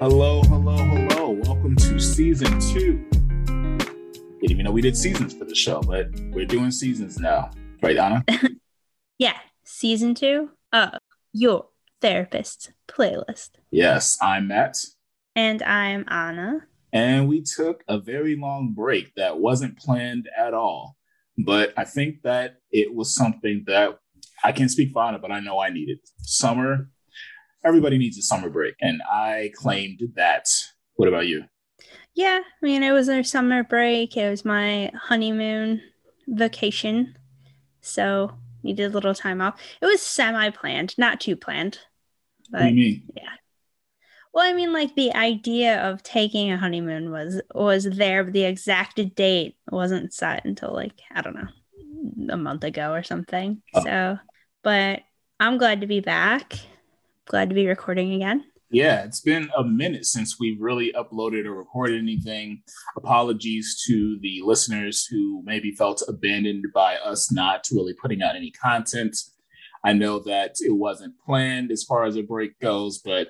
Hello, hello, hello. Welcome to season two. Didn't even know we did seasons for the show, but we're doing seasons now. Right, Anna? Yeah, season two of Your Therapist playlist. yes, I'm Matt. And I'm Anna. And we took a very long break that wasn't planned at all. But I think that it was something that I can't speak for Anna, but I know I needed. Summer, everybody needs a summer break. And I claimed that. What about you? Yeah, I mean, it was our summer break. It was my honeymoon vacation. So needed a little time off. It was semi planned, not too planned. what do But you mean? Well, I mean, like the idea of taking a honeymoon was was there, but the exact date wasn't set until like I don't know, a month ago or something. Oh. So, but I'm glad to be back. Glad to be recording again. Yeah, it's been a minute since we've really uploaded or recorded anything. Apologies to the listeners who maybe felt abandoned by us not really putting out any content. I know that it wasn't planned as far as a break goes, but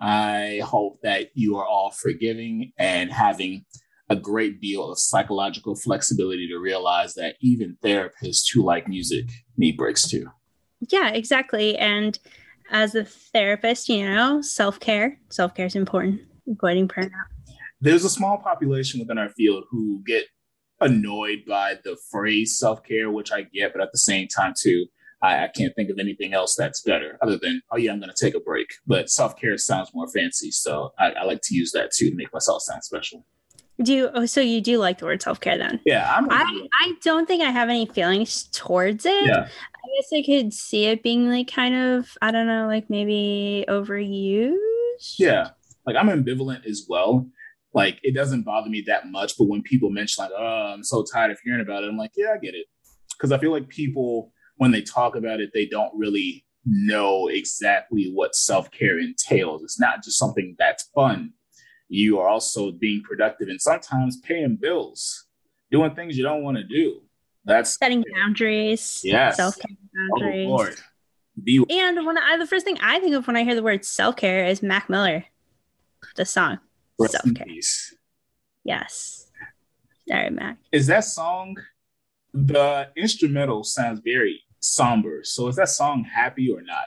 I hope that you are all forgiving and having a great deal of psychological flexibility to realize that even therapists who like music need breaks too. Yeah, exactly. And as a therapist, you know, self care, self care is important. Avoiding burnout. there's a small population within our field who get annoyed by the phrase self-care which i get but at the same time too I, I can't think of anything else that's better other than oh yeah i'm going to take a break but self-care sounds more fancy so I, I like to use that too to make myself sound special Do you? Oh, so you do like the word self care then? yeah i'm I I don't think I have any feelings towards it. yeah I guess I could see it being like kind of I don't know, like maybe overused. yeah like i'm ambivalent as well like it doesn't bother me that much but when people mention like oh i'm so tired of hearing about it i'm like yeah i get it because i feel like people when they talk about it they don't really know exactly what self-care entails it's not just something that's fun you are also being productive and sometimes paying bills doing things you don't want to do that's Setting boundaries. Yes. Self care oh boundaries. lord be And when I the first thing I think of when I hear the word self care is Mac Miller, the song. Self-care. Yes. Sorry, Mac. is that song the instrumental sounds very somber so is that song happy or not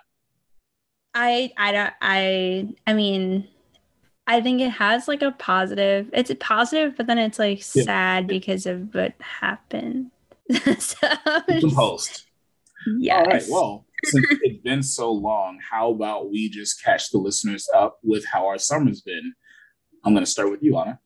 I I don't I I mean I think it has like a positive. It's a positive, but then it's like Yeah. sad because of what happened. so composed yes. all right well since it's been so long how about we just catch the listeners up with how our summer's been i'm going to start with you anna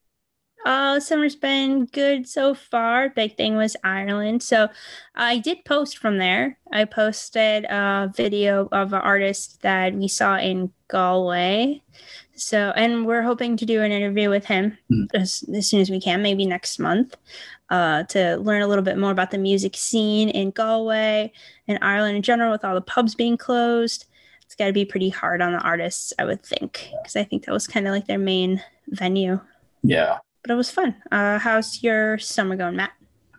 Oh, summer's been good so far. Big thing was Ireland. So I did post from there. I posted a video of an artist that we saw in Galway. So, and we're hoping to do an interview with him Mhm. as, as soon as we can, maybe next month, uh, to learn a little bit more about the music scene in Galway and Ireland in general, with all the pubs being closed. It's got to be pretty hard on the artists, I would think, because I think that was kind of like their main venue yeah but it was fun. Uh, how's your summer going, Matt?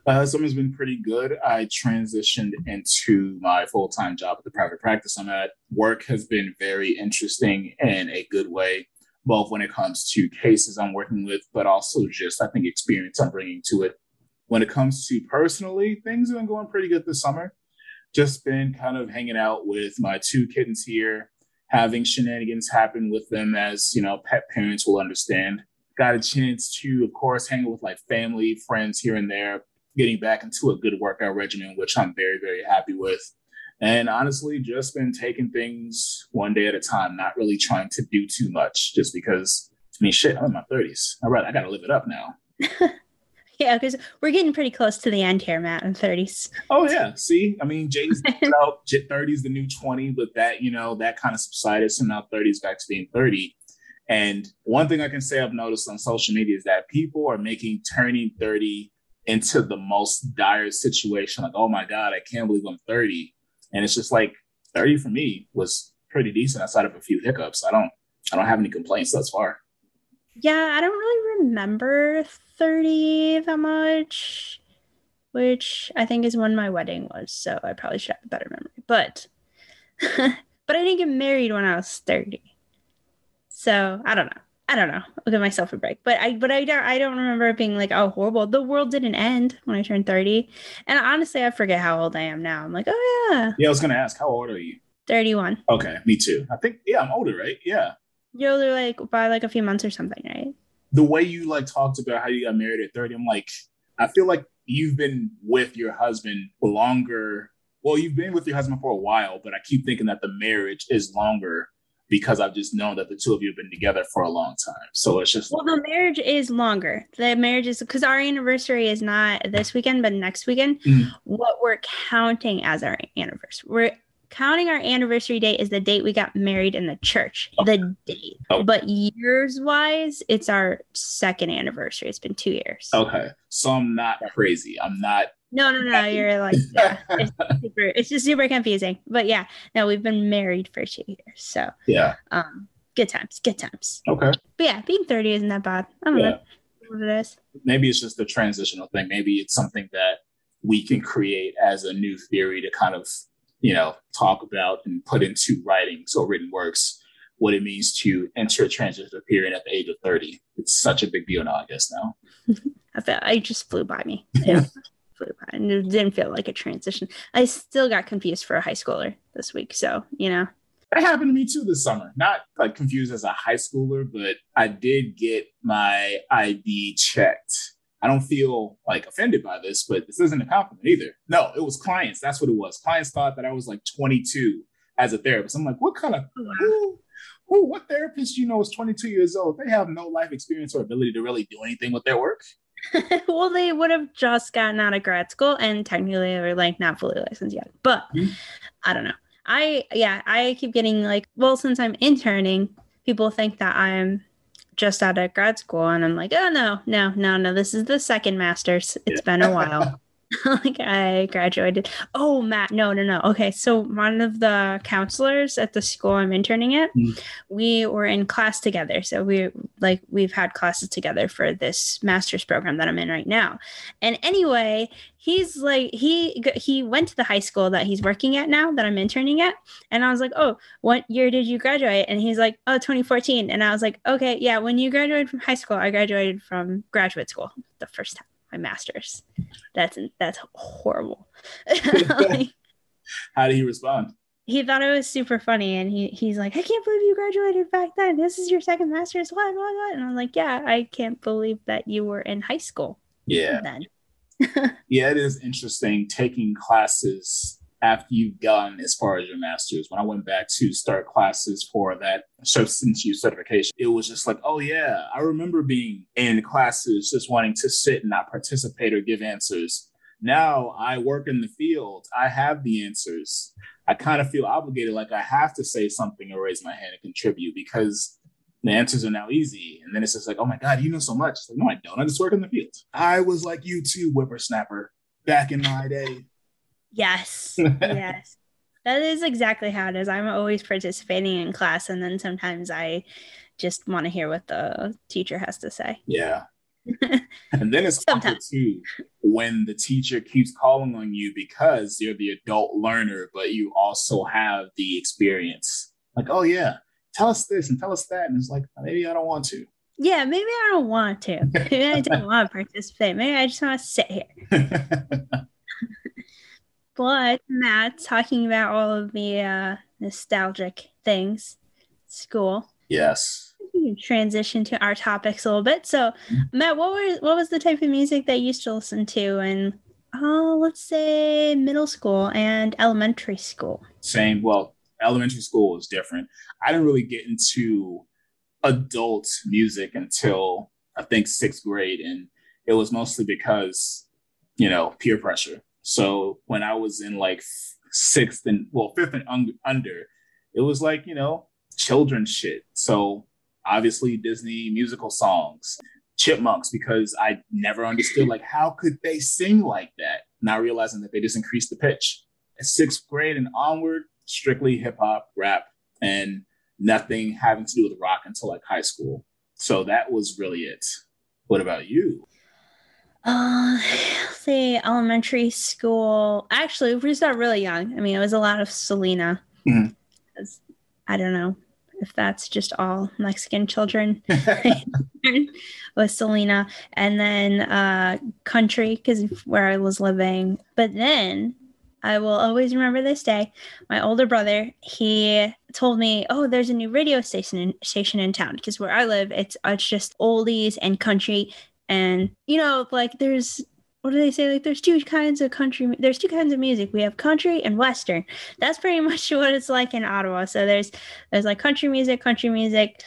uh, summer's been pretty good. I transitioned into my full-time job at the private practice i'm at. Work has been very interesting in a good way both when it comes to cases i'm working with but also just i think experience i'm bringing to it. When it comes to personally things have been going pretty good this summer. Just been kind of hanging out with my two kittens here having shenanigans happen with them as you know pet parents will understand got a chance to of course hang out with like family friends here and there getting back into a good workout regimen which i'm very very happy with and honestly just been taking things one day at a time not really trying to do too much just because i mean shit i'm in my 30s all right i gotta live it up now Yeah, because we're getting pretty close to the end here, Matt, in 30s. Oh yeah, see, I mean, Jay's out. Thirty is the new twenty, but that you know that kind of subsided. So now 30s back to being thirty. And one thing I can say I've noticed on social media is that people are making turning thirty into the most dire situation. Like, oh my god, I can't believe I'm thirty. And it's just like thirty for me was pretty decent outside of a few hiccups. I don't, I don't have any complaints thus far. Yeah, I don't really remember 30 that much, which I think is when my wedding was. So I probably should have a better memory. But but I didn't get married when I was 30. So I don't know. I don't know. I'll give myself a break. But I but I don't I don't remember it being like, oh horrible. The world didn't end when I turned 30. And honestly, I forget how old I am now. I'm like, oh yeah. Yeah, I was gonna ask, how old are you? 31. Okay, me too. I think yeah, I'm older, right? Yeah. You're older like by like a few months or something, right? The way you like talked about how you got married at 30, I'm like, I feel like you've been with your husband longer. Well, you've been with your husband for a while, but I keep thinking that the marriage is longer because I've just known that the two of you have been together for a long time. So it's just well, the marriage is longer. The marriage is because our anniversary is not this weekend, but next weekend. Mm-hmm. What we're counting as our anniversary, we're counting our anniversary date is the date we got married in the church. Okay. The date, okay. but years wise, it's our second anniversary. It's been two years. Okay, so I'm not crazy. I'm not no, no, no. You're like, yeah, it's, super, it's just super confusing. But yeah, no, we've been married for two years. So yeah, um, good times, good times. Okay. But yeah, being 30 isn't that bad. I don't yeah. know what it is. Maybe it's just a transitional thing. Maybe it's something that we can create as a new theory to kind of, you know, talk about and put into writings or written works what it means to enter a transitional period at the age of 30. It's such a big deal now, I guess now. I felt I just flew by me. Yeah by and it didn't feel like a transition. I still got confused for a high schooler this week. So, you know. That happened to me too this summer. Not like confused as a high schooler, but I did get my ID checked. I don't feel like offended by this, but this isn't a compliment either. No, it was clients. That's what it was. Clients thought that I was like 22 as a therapist. I'm like, what kind of oh, who, who, what therapist you know is 22 years old? They have no life experience or ability to really do anything with their work. well, they would have just gotten out of grad school and technically they were like not fully licensed yet. But mm-hmm. I don't know. I yeah, I keep getting like, well, since I'm interning, people think that I'm just out of grad school, and I'm like, oh no, no, no, no. This is the second master's. It's yeah. been a while. like I graduated. Oh, Matt, no, no, no. Okay, so one of the counselors at the school I'm interning at, mm. we were in class together. So we like we've had classes together for this master's program that I'm in right now. And anyway, he's like he he went to the high school that he's working at now that I'm interning at, and I was like, oh, what year did you graduate? And he's like, oh, 2014. And I was like, okay, yeah, when you graduated from high school, I graduated from graduate school the first time my master's. That's that's horrible. like, How did he respond? He thought it was super funny, and he he's like, "I can't believe you graduated back then. This is your second master's. What, what, what?" And I'm like, "Yeah, I can't believe that you were in high school." Yeah. Then. yeah, it is interesting taking classes after you've gone as far as your master's. When I went back to start classes for that substance use certification, it was just like, oh yeah, I remember being in classes just wanting to sit and not participate or give answers. Now I work in the field. I have the answers. I kind of feel obligated, like I have to say something or raise my hand and contribute because the answers are now easy. And then it's just like, oh my God, you know so much. It's like, no, I don't. I just work in the field. I was like you too, whippersnapper, back in my day. Yes. yes. That is exactly how it is. I'm always participating in class, and then sometimes I just want to hear what the teacher has to say. Yeah. and then it's sometimes too when the teacher keeps calling on you because you're the adult learner, but you also have the experience. Like, oh yeah, tell us this and tell us that, and it's like maybe I don't want to. Yeah, maybe I don't want to. Maybe I don't want to participate. Maybe I just want to sit here. But Matt talking about all of the uh, nostalgic things, school. Yes. transition to our topics a little bit. So, mm-hmm. Matt, what was what was the type of music that you used to listen to in, uh, let's say, middle school and elementary school? Same. Well, elementary school was different. I didn't really get into adult music until I think sixth grade, and it was mostly because you know peer pressure so when I was in like sixth and well fifth and un- under, it was like you know children's shit. So obviously Disney musical songs, Chipmunks, because I never understood like how could they sing like that. Now realizing that they just increased the pitch. At sixth grade and onward, strictly hip hop, rap, and nothing having to do with rock until like high school. So that was really it. What about you? Uh, say elementary school. Actually, we started really young. I mean, it was a lot of Selena. Mhm. I don't know if that's just all Mexican children with Selena, and then uh, country because where I was living. But then I will always remember this day. My older brother, he told me, "Oh, there's a new radio station in, station in town because where I live, it's it's just oldies and country, and you know, like there's." What do they say? Like, there's two kinds of country. There's two kinds of music. We have country and western. That's pretty much what it's like in Ottawa. So there's there's like country music, country music,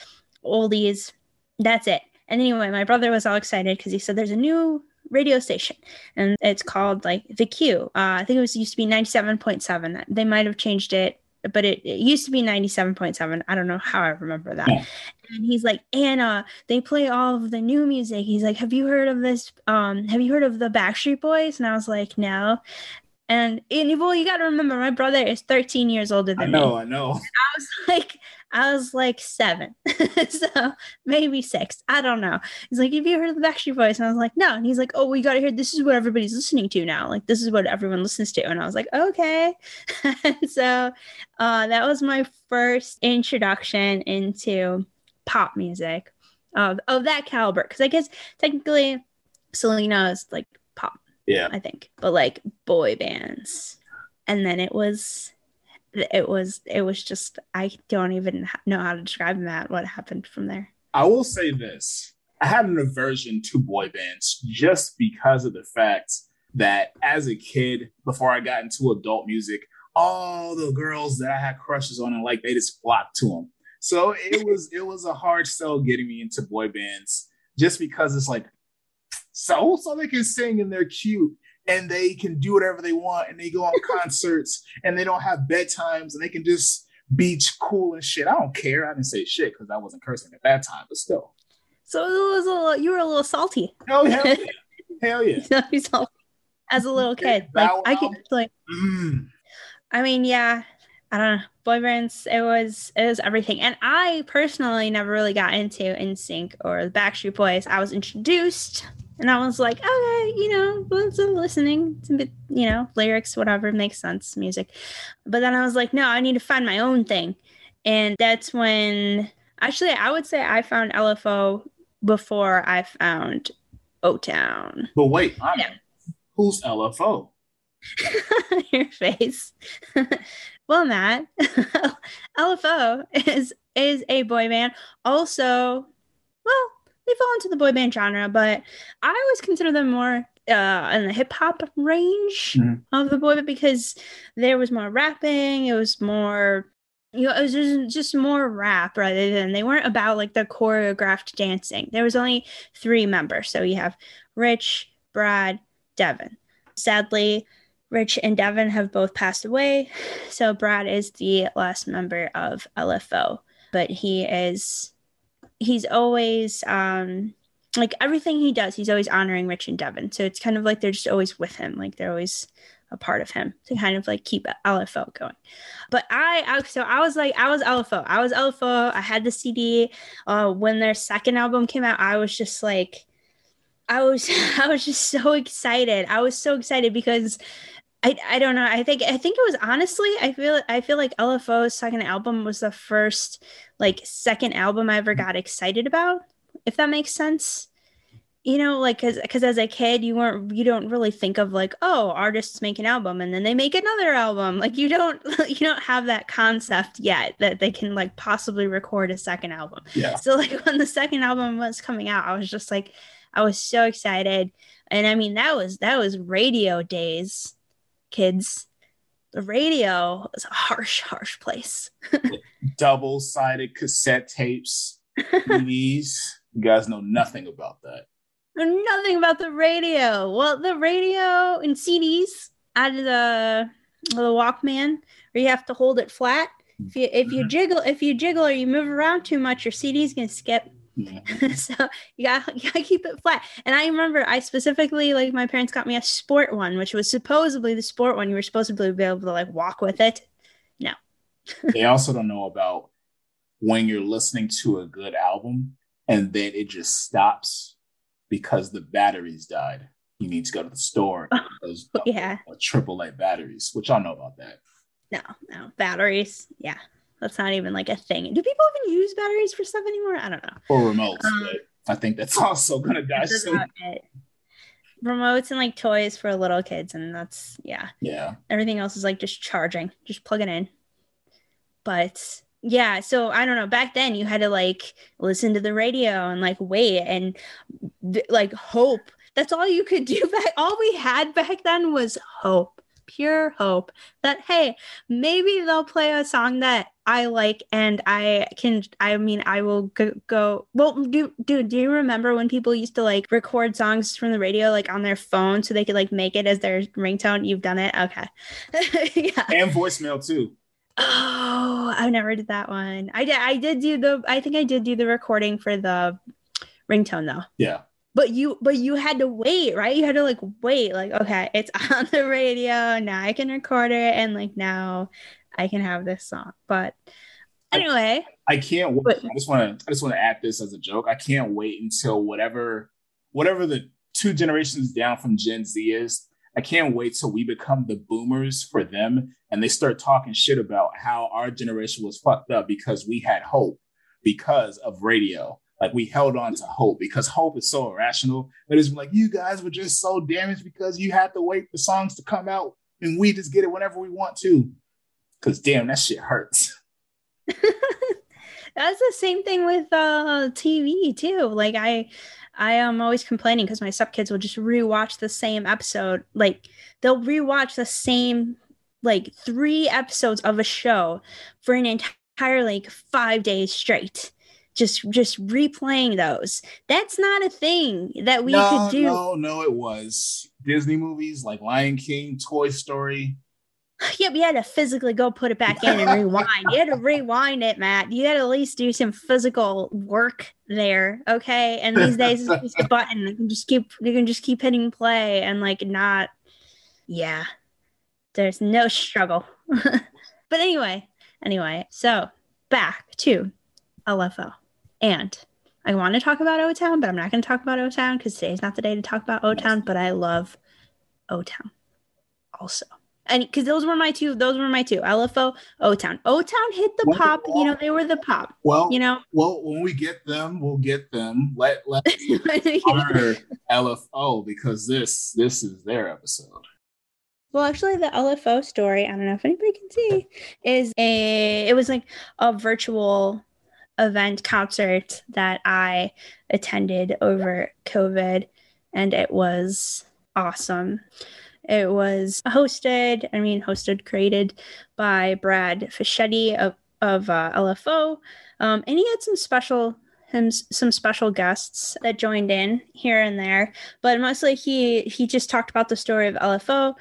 oldies. That's it. And anyway, my brother was all excited because he said there's a new radio station and it's called like the Q. Uh, I think it was used to be 97.7. They might have changed it, but it, it used to be 97.7. I don't know how I remember that. Yeah. And he's like, Anna, they play all of the new music. He's like, Have you heard of this? Um, have you heard of the Backstreet Boys? And I was like, No. And, and well, you got to remember, my brother is 13 years older than me. I me. know, I know. I was like, I was like seven, so maybe six. I don't know. He's like, "Have you heard of the Backstreet Boys?" And I was like, "No." And he's like, "Oh, we got to hear. This is what everybody's listening to now. Like, this is what everyone listens to." And I was like, "Okay." and so uh, that was my first introduction into pop music of of that caliber. Because I guess technically, Selena is like pop. Yeah. I think, but like boy bands, and then it was it was it was just I don't even know how to describe that. What happened from there? I will say this. I had an aversion to boy bands just because of the fact that as a kid, before I got into adult music, all the girls that I had crushes on and like they just flocked to them. So it was it was a hard sell getting me into boy bands just because it's like so so they can sing and they're cute and they can do whatever they want and they go on concerts and they don't have bedtimes and they can just be cool and shit. I don't care. I didn't say shit because I wasn't cursing at that time, but still. So it was a little, you were a little salty. Hell, hell yeah. Hell yeah. As a little kid. Like I could like Mm. I mean, yeah, I don't know. Boy bands, it was it was everything. And I personally never really got into NSYNC or the Backstreet Boys. I was introduced and I was like, okay, you know, was listening to bit, you know, lyrics, whatever makes sense, music. But then I was like, no, I need to find my own thing. And that's when actually I would say I found LFO before I found O Town. But wait, I'm, Yeah. who's LFO? your face. well, Matt, LFO is is a boy band. Also, well, they fall into the boy band genre, but I always consider them more uh, in the hip hop range Mhm. of the boy band because there was more rapping. It was more. You know, it was just, just more rap rather than they weren't about like the choreographed dancing. There was only three members. So you have Rich, Brad, Devin. Sadly, Rich and Devin have both passed away. So Brad is the last member of LFO, but he is he's always um like everything he does, he's always honoring Rich and Devin. So it's kind of like they're just always with him, like they're always a part of him to kind of like keep LFO going. But I, I so I was like I was LFO. I was LFO. I had the CD. Uh when their second album came out, I was just like I was I was just so excited. I was so excited because I, I don't know. I think I think it was honestly I feel I feel like LFO's second album was the first like second album I ever mm. got excited about, if that makes sense. You know, like cuz cuz as a kid you weren't you don't really think of like, oh, artists make an album and then they make another album. Like you don't you don't have that concept yet that they can like possibly record a second album. Yeah. So like when the second album was coming out, I was just like I was so excited. And I mean that was that was radio days, kids. The radio was a harsh, harsh place. Double sided cassette tapes, CDs. You guys know nothing about that. Nothing about the radio. Well, the radio and CDs out of the, the Walkman, where you have to hold it flat. If you if you Mhm. jiggle if you jiggle or you move around too much, your CD's gonna skip. So you gotta, you gotta keep it flat. And I remember I specifically like my parents got me a sport one, which was supposedly the sport one. You were supposed to be able to like walk with it. No. they also don't know about when you're listening to a good album, and then it just stops because the batteries died. You need to go to the store. Those yeah. triple A batteries, which I know about that. No, no batteries. Yeah, that's not even like a thing. Do people even use batteries for stuff anymore? I don't know. Or remotes, um, but I think that's also gonna die soon. Remotes and like toys for little kids, and that's yeah. Yeah. Everything else is like just charging, just plug it in. But yeah, so I don't know. Back then, you had to like listen to the radio and like wait and like hope. That's all you could do back. All we had back then was hope pure hope that hey maybe they'll play a song that i like and i can i mean i will go, go well do, do do you remember when people used to like record songs from the radio like on their phone so they could like make it as their ringtone? You've done it? Okay. Yeah. And voicemail too. Oh i never did that one. I did i did do the i think i did do the recording for the ringtone though. Yeah but you but you had to wait right? You had to like wait like okay it's on the radio now i can record it and like now i can have this song. But anyway. I, I can't wait. I just want to i just want to add this as a joke. I can't wait until whatever whatever the two generations down from gen z is i can't wait till we become the boomers for them and they start talking shit about how our generation was fucked up because we had hope because of radio like we held on to hope because hope is so irrational. But it's like you guys were just so damaged because you had to wait for songs to come out and we just get it whenever we want to. Cause damn, that shit hurts. That's the same thing with uh TV too. Like I I am always complaining because my stepkids will just rewatch the same episode. Like they'll rewatch the same like three episodes of a show for an entire like five days straight just just replaying those. That's not a thing that we no, could do. No, no, it was Disney movies like Lion King, Toy Story. Yep, you had to physically go put it back in and rewind. you had to rewind it, Matt. You had to at least do some physical work there, okay? And these days it's just a button. You can just keep you can just keep hitting play and like not yeah. There's no struggle. but anyway, anyway, so back to LFO. And I want to talk about O Town, but I'm not going to talk about O Town because today's not the day to talk about O Town. But I love O Town also. And because those were my two, those were my two LFO, O Town. O Town hit the well, pop, you know, they were the pop. Well, you know, well, when we get them, we'll get them. Let let honor LFO because this this is their episode. Well, actually, the LFO story, I don't know if anybody can see, is a it was like a virtual event concert that I attended over COVID, and it was awesome. It was hosted, I mean, hosted, created by Brad Fischetti of, of uh, LFO. Um, and he had some special him some special guests that joined in here and there but mostly he he just talked about the story of lfo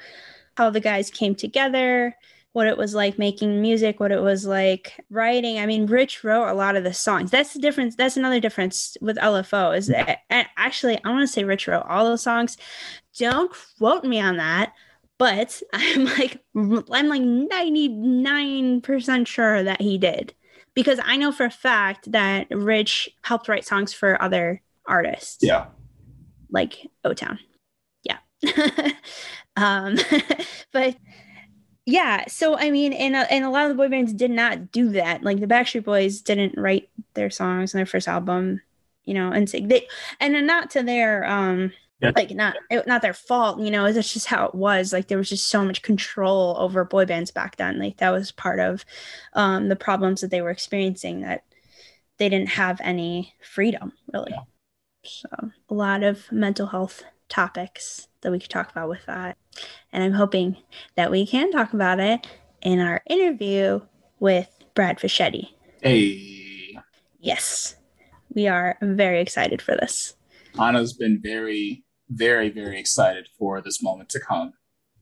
how the guys came together what it was like making music, what it was like writing. I mean, Rich wrote a lot of the songs. That's the difference. That's another difference with LFO is that actually I want to say Rich wrote all those songs. Don't quote me on that, but I'm like I'm like 99% sure that he did. Because I know for a fact that Rich helped write songs for other artists. Yeah. Like O Town. Yeah. um but yeah so i mean and, uh, and a lot of the boy bands did not do that like the backstreet boys didn't write their songs in their first album you know and so they and not to their um yeah. like not not their fault you know it's just how it was like there was just so much control over boy bands back then like that was part of um the problems that they were experiencing that they didn't have any freedom really yeah. so a lot of mental health topics that we could talk about with that. And I'm hoping that we can talk about it in our interview with Brad Fischetti. Hey. Yes. We are very excited for this. Anna's been very, very, very excited for this moment to come.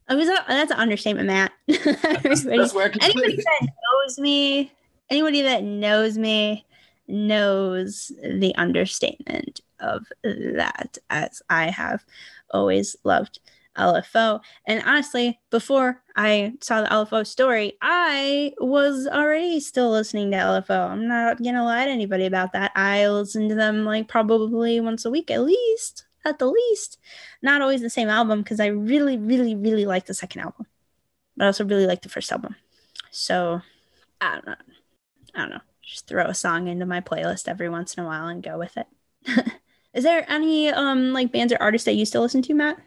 I was a, that's an understatement, Matt. That's, that's anybody that knows me, anybody that knows me knows the understatement of that, as I have always loved LFO. And honestly, before I saw the LFO story, I was already still listening to LFO. I'm not gonna lie to anybody about that. I listen to them like probably once a week at least, at the least. Not always the same album because I really, really, really like the second album, but I also really like the first album. So I don't know. I don't know. Just throw a song into my playlist every once in a while and go with it. Is there any um like bands or artists that you still listen to, Matt?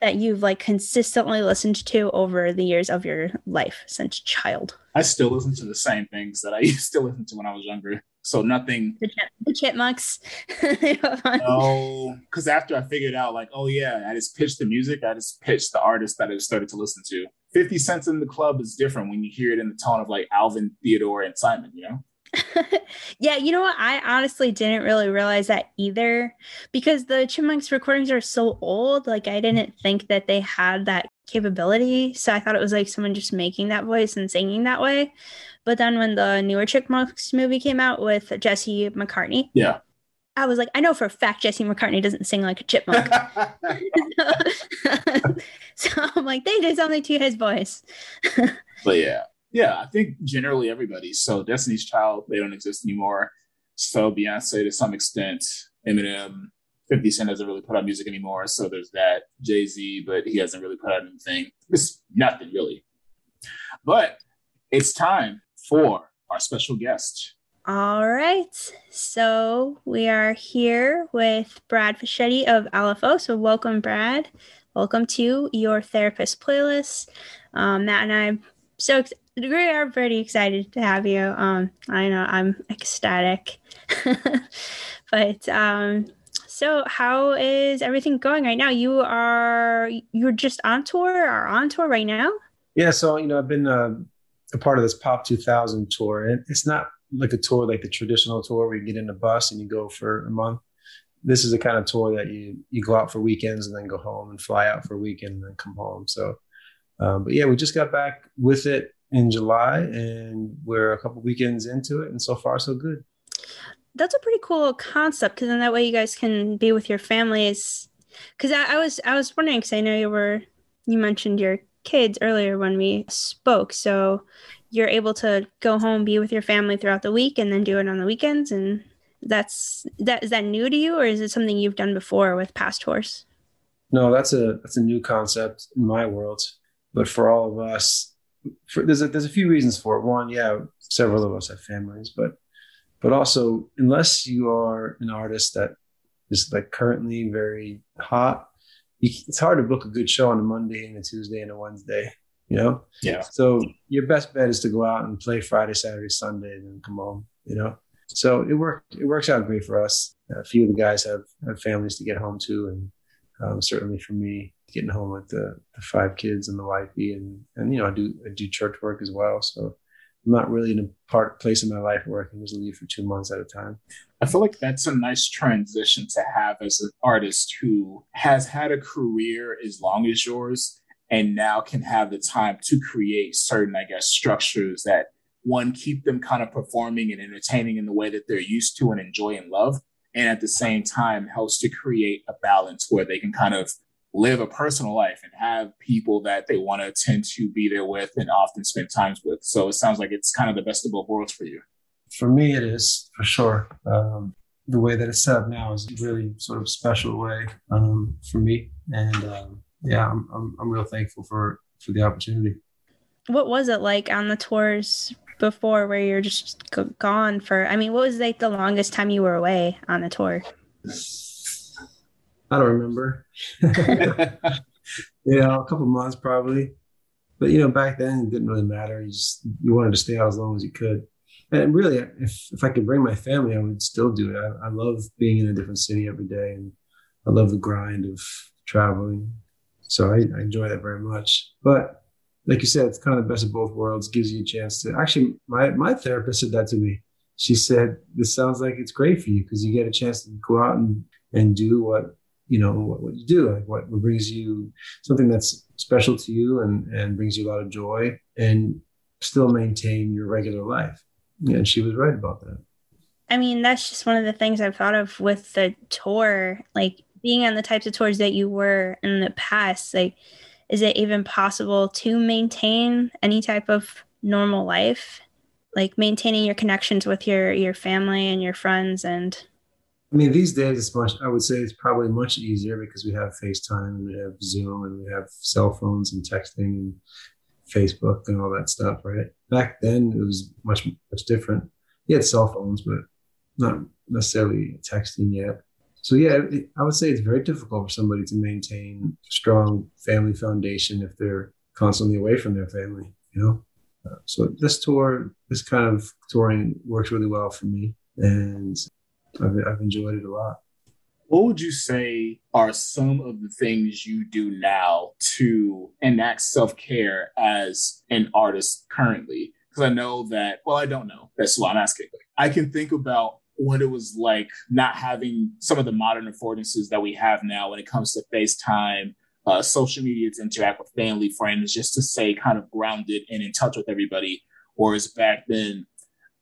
That you've like consistently listened to over the years of your life since child? I still listen to the same things that I used to listen to when I was younger. So nothing. The, Chip- the Chipmunks. no, because after I figured out, like, oh yeah, I just pitched the music. I just pitched the artist that I just started to listen to. Fifty Cent in the Club is different when you hear it in the tone of like Alvin, Theodore, and Simon. You know. yeah, you know what? I honestly didn't really realize that either because the Chipmunks recordings are so old. Like, I didn't think that they had that capability. So I thought it was like someone just making that voice and singing that way. But then when the newer Chipmunks movie came out with Jesse McCartney, yeah, I was like, I know for a fact Jesse McCartney doesn't sing like a chipmunk. so I'm like, they did something to his voice. but yeah, yeah, I think generally everybody. So Destiny's Child, they don't exist anymore. So Beyonce to some extent, Eminem, 50 Cent doesn't really put out music anymore. So there's that. Jay Z, but he hasn't really put out anything. It's nothing really. But it's time for our special guest. All right. So we are here with Brad Fischetti of LFO. So welcome, Brad. Welcome to your therapist playlist. Um, Matt and I so we are pretty excited to have you. Um, I know I'm ecstatic. but um, so how is everything going right now? You are you're just on tour or on tour right now? Yeah, so you know I've been uh, a part of this Pop 2000 tour, and it's not like a tour like the traditional tour where you get in a bus and you go for a month. This is the kind of tour that you you go out for weekends and then go home and fly out for a weekend and then come home. So, um, but yeah, we just got back with it in July, and we're a couple weekends into it, and so far so good. That's a pretty cool concept because then that way you guys can be with your families. Because I, I was I was wondering because I know you were you mentioned your kids earlier when we spoke, so you're able to go home, be with your family throughout the week, and then do it on the weekends. And that's that is that new to you, or is it something you've done before with past tours? No, that's a that's a new concept in my world. But for all of us, for, there's a, there's a few reasons for it. One, yeah, several of us have families, but but also unless you are an artist that is like currently very hot, you, it's hard to book a good show on a Monday and a Tuesday and a Wednesday. You know, yeah. So your best bet is to go out and play Friday, Saturday, Sunday, and then come home. You know, so it worked. It works out great for us. A few of the guys have, have families to get home to, and um, certainly for me, getting home with the, the five kids and the wifey, and and you know I do I do church work as well. So I'm not really in a part place in my life where I can just leave for two months at a time. I feel like that's a nice transition to have as an artist who has had a career as long as yours and now can have the time to create certain, I guess, structures that one keep them kind of performing and entertaining in the way that they're used to and enjoy and love. And at the same time helps to create a balance where they can kind of live a personal life and have people that they want to tend to be there with and often spend times with. So it sounds like it's kind of the best of both worlds for you. For me, it is for sure. Um, the way that it's set up now is really sort of special way um, for me, and um, yeah, I'm, I'm I'm real thankful for for the opportunity. What was it like on the tours before, where you're just gone for? I mean, what was like the longest time you were away on a tour? I don't remember. yeah a couple months probably. But you know, back then it didn't really matter. You just you wanted to stay out as long as you could. And really, if if I could bring my family, I would still do it. I, I love being in a different city every day, and I love the grind of traveling. So I, I enjoy that very much. But like you said, it's kind of the best of both worlds. Gives you a chance to actually. My my therapist said that to me. She said, "This sounds like it's great for you because you get a chance to go out and and do what you know what, what you do, like what, what brings you something that's special to you and and brings you a lot of joy, and still maintain your regular life." Yeah, and she was right about that. I mean, that's just one of the things I've thought of with the tour. Like, being on the types of tours that you were in the past, like, is it even possible to maintain any type of normal life? Like maintaining your connections with your your family and your friends and I mean, these days it's much. I would say it's probably much easier because we have FaceTime and we have Zoom and we have cell phones and texting and Facebook and all that stuff, right? Back then it was much much different. You had cell phones, but not necessarily texting yet. So yeah, it, I would say it's very difficult for somebody to maintain a strong family foundation if they're constantly away from their family. You know, uh, so this tour, this kind of touring works really well for me, and I've, I've enjoyed it a lot. What would you say are some of the things you do now to enact self care as an artist currently? Because I know that, well, I don't know. That's why I'm asking. I can think about what it was like not having some of the modern affordances that we have now when it comes to FaceTime, uh, social media to interact with family, friends, just to stay kind of grounded and in touch with everybody. Whereas back then,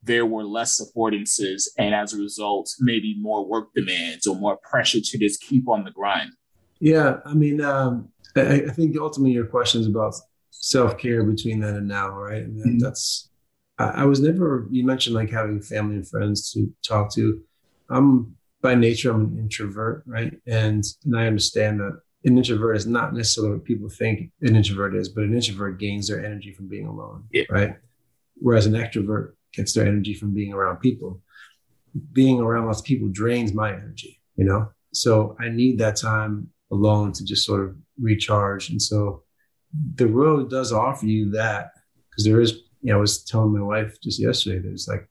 there were less affordances and as a result maybe more work demands or more pressure to just keep on the grind yeah i mean um, I, I, think ultimately your question is about self-care between then and now right and mm-hmm. that's I, I, was never you mentioned like having family and friends to talk to i'm by nature i'm an introvert right and and i understand that an introvert is not necessarily what people think an introvert is but an introvert gains their energy from being alone yeah. right whereas an extrovert gets their energy from being around people. Being around lots of people drains my energy, you know? So I need that time alone to just sort of recharge. And so the road does offer you that because there is, you know, I was telling my wife just yesterday, there's like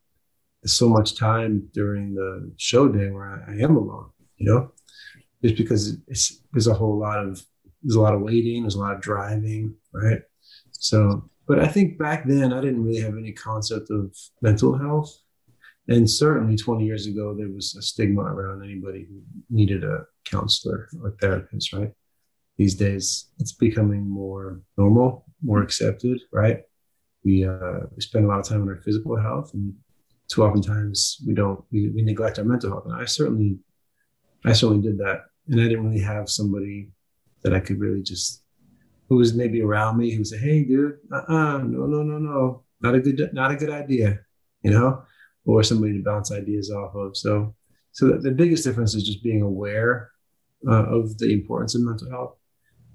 so much time during the show day where I, I am alone, you know, just because it's, there's a whole lot of, there's a lot of waiting, there's a lot of driving, right? So but I think back then I didn't really have any concept of mental health. And certainly 20 years ago, there was a stigma around anybody who needed a counselor or therapist, right? These days, it's becoming more normal, more accepted, right? We, uh, we spend a lot of time on our physical health, and too oftentimes we don't, we, we neglect our mental health. And I certainly, I certainly did that. And I didn't really have somebody that I could really just who was maybe around me who said, "Hey, dude, uh-uh, no, no, no, no, not a good, not a good idea," you know, or somebody to bounce ideas off of. So, so the, the biggest difference is just being aware uh, of the importance of mental health,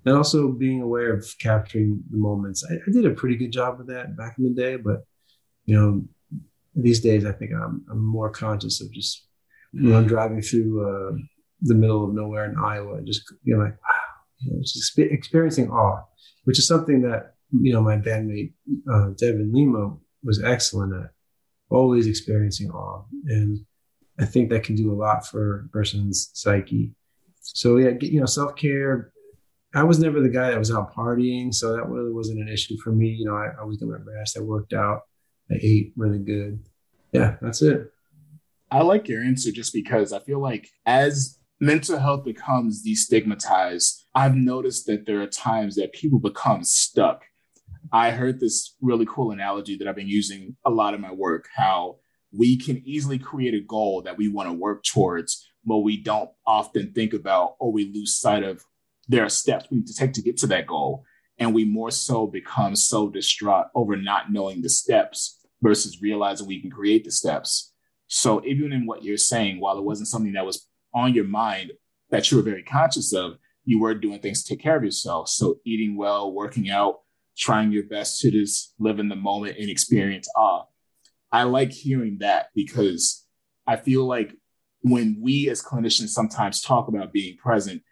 and also being aware of capturing the moments. I, I, did a pretty good job of that back in the day, but you know, these days I think I'm I'm more conscious of just you know driving through uh, the middle of nowhere in Iowa, and just you know, like you know, just experiencing awe, which is something that you know my bandmate uh, Devin Lima was excellent at, always experiencing awe, and I think that can do a lot for a person's psyche. So yeah, you know, self care. I was never the guy that was out partying, so that really wasn't an issue for me. You know, I, I always did my best. I worked out. I ate really good. Yeah, that's it. I like your answer just because I feel like as mental health becomes destigmatized, I've noticed that there are times that people become stuck. I heard this really cool analogy that I've been using a lot in my work how we can easily create a goal that we want to work towards, but we don't often think about or we lose sight of there are steps we need to take to get to that goal. And we more so become so distraught over not knowing the steps versus realizing we can create the steps. So even in what you're saying, while it wasn't something that was on your mind that you were very conscious of, you were doing things to take care of yourself. So eating well, working out, trying your best to just live in the moment and experience awe. I like hearing that because I feel like when we as clinicians sometimes talk about being present,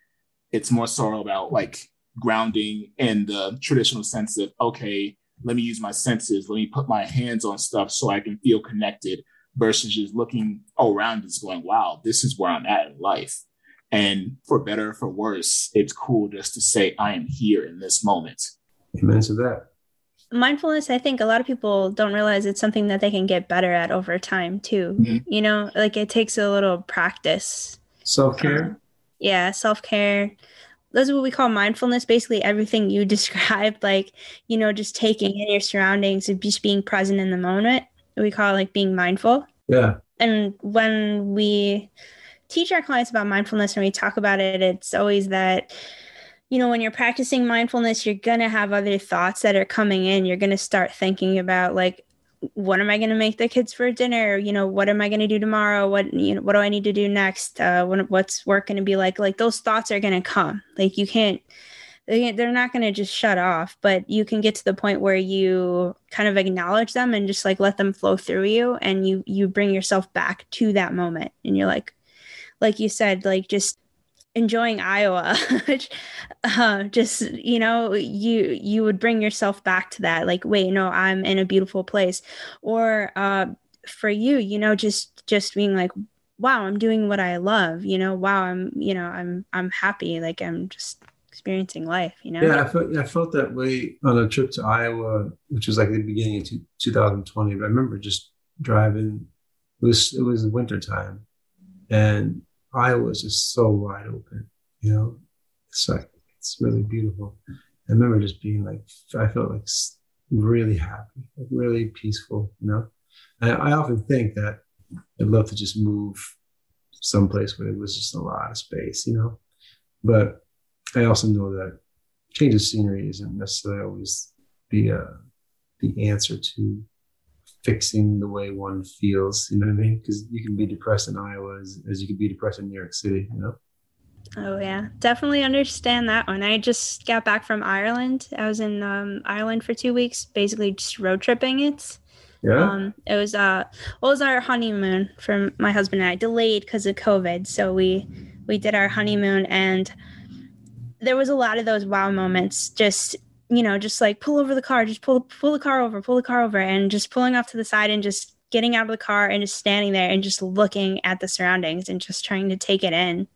it's more so about like grounding in the traditional sense of, okay, let me use my senses, let me put my hands on stuff so I can feel connected versus just looking around and going, wow, this is where I'm at in life. And for better or for worse, it's cool just to say, I am here in this moment. Amen to that. Mindfulness, I think a lot of people don't realize it's something that they can get better at over time too. Mm-hmm. You know, like it takes a little practice. Self care. Yeah, self care. That's what we call mindfulness. Basically, everything you described, like, you know, just taking in your surroundings and just being present in the moment we call it like being mindful. Yeah. And when we teach our clients about mindfulness and we talk about it, it's always that you know, when you're practicing mindfulness, you're going to have other thoughts that are coming in. You're going to start thinking about like what am I going to make the kids for dinner? You know, what am I going to do tomorrow? What you know, what do I need to do next? Uh, what, what's work going to be like? Like those thoughts are going to come. Like you can't, they're not going to just shut off. But you can get to the point where you kind of acknowledge them and just like let them flow through you, and you you bring yourself back to that moment, and you're like, like you said, like just enjoying Iowa. uh, just you know, you you would bring yourself back to that. Like, wait, no, I'm in a beautiful place. Or uh, for you, you know, just just being like, wow, I'm doing what I love. You know, wow, I'm you know, I'm I'm happy. Like I'm just experiencing life. You know. Yeah, I felt I felt that way on a trip to Iowa, which was like the beginning of 2020. But I remember just driving. It was it was winter time, and Iowa is just so wide open. You know, it's like it's really beautiful. I remember just being like, I felt like really happy, like really peaceful. You know, and I often think that I'd love to just move someplace where there was just a lot of space. You know, but I also know that change of scenery isn't necessarily always the uh, the answer to fixing the way one feels. You know what I mean? Because you can be depressed in Iowa as, as you can be depressed in New York City. You know. Oh yeah, definitely understand that one. I just got back from Ireland. I was in um, Ireland for two weeks, basically just road tripping. It's yeah. Um, it was uh, it was our honeymoon for my husband and I delayed because of COVID. So we we did our honeymoon, and there was a lot of those wow moments. Just you know, just like pull over the car, just pull pull the car over, pull the car over, and just pulling off to the side and just getting out of the car and just standing there and just looking at the surroundings and just trying to take it in.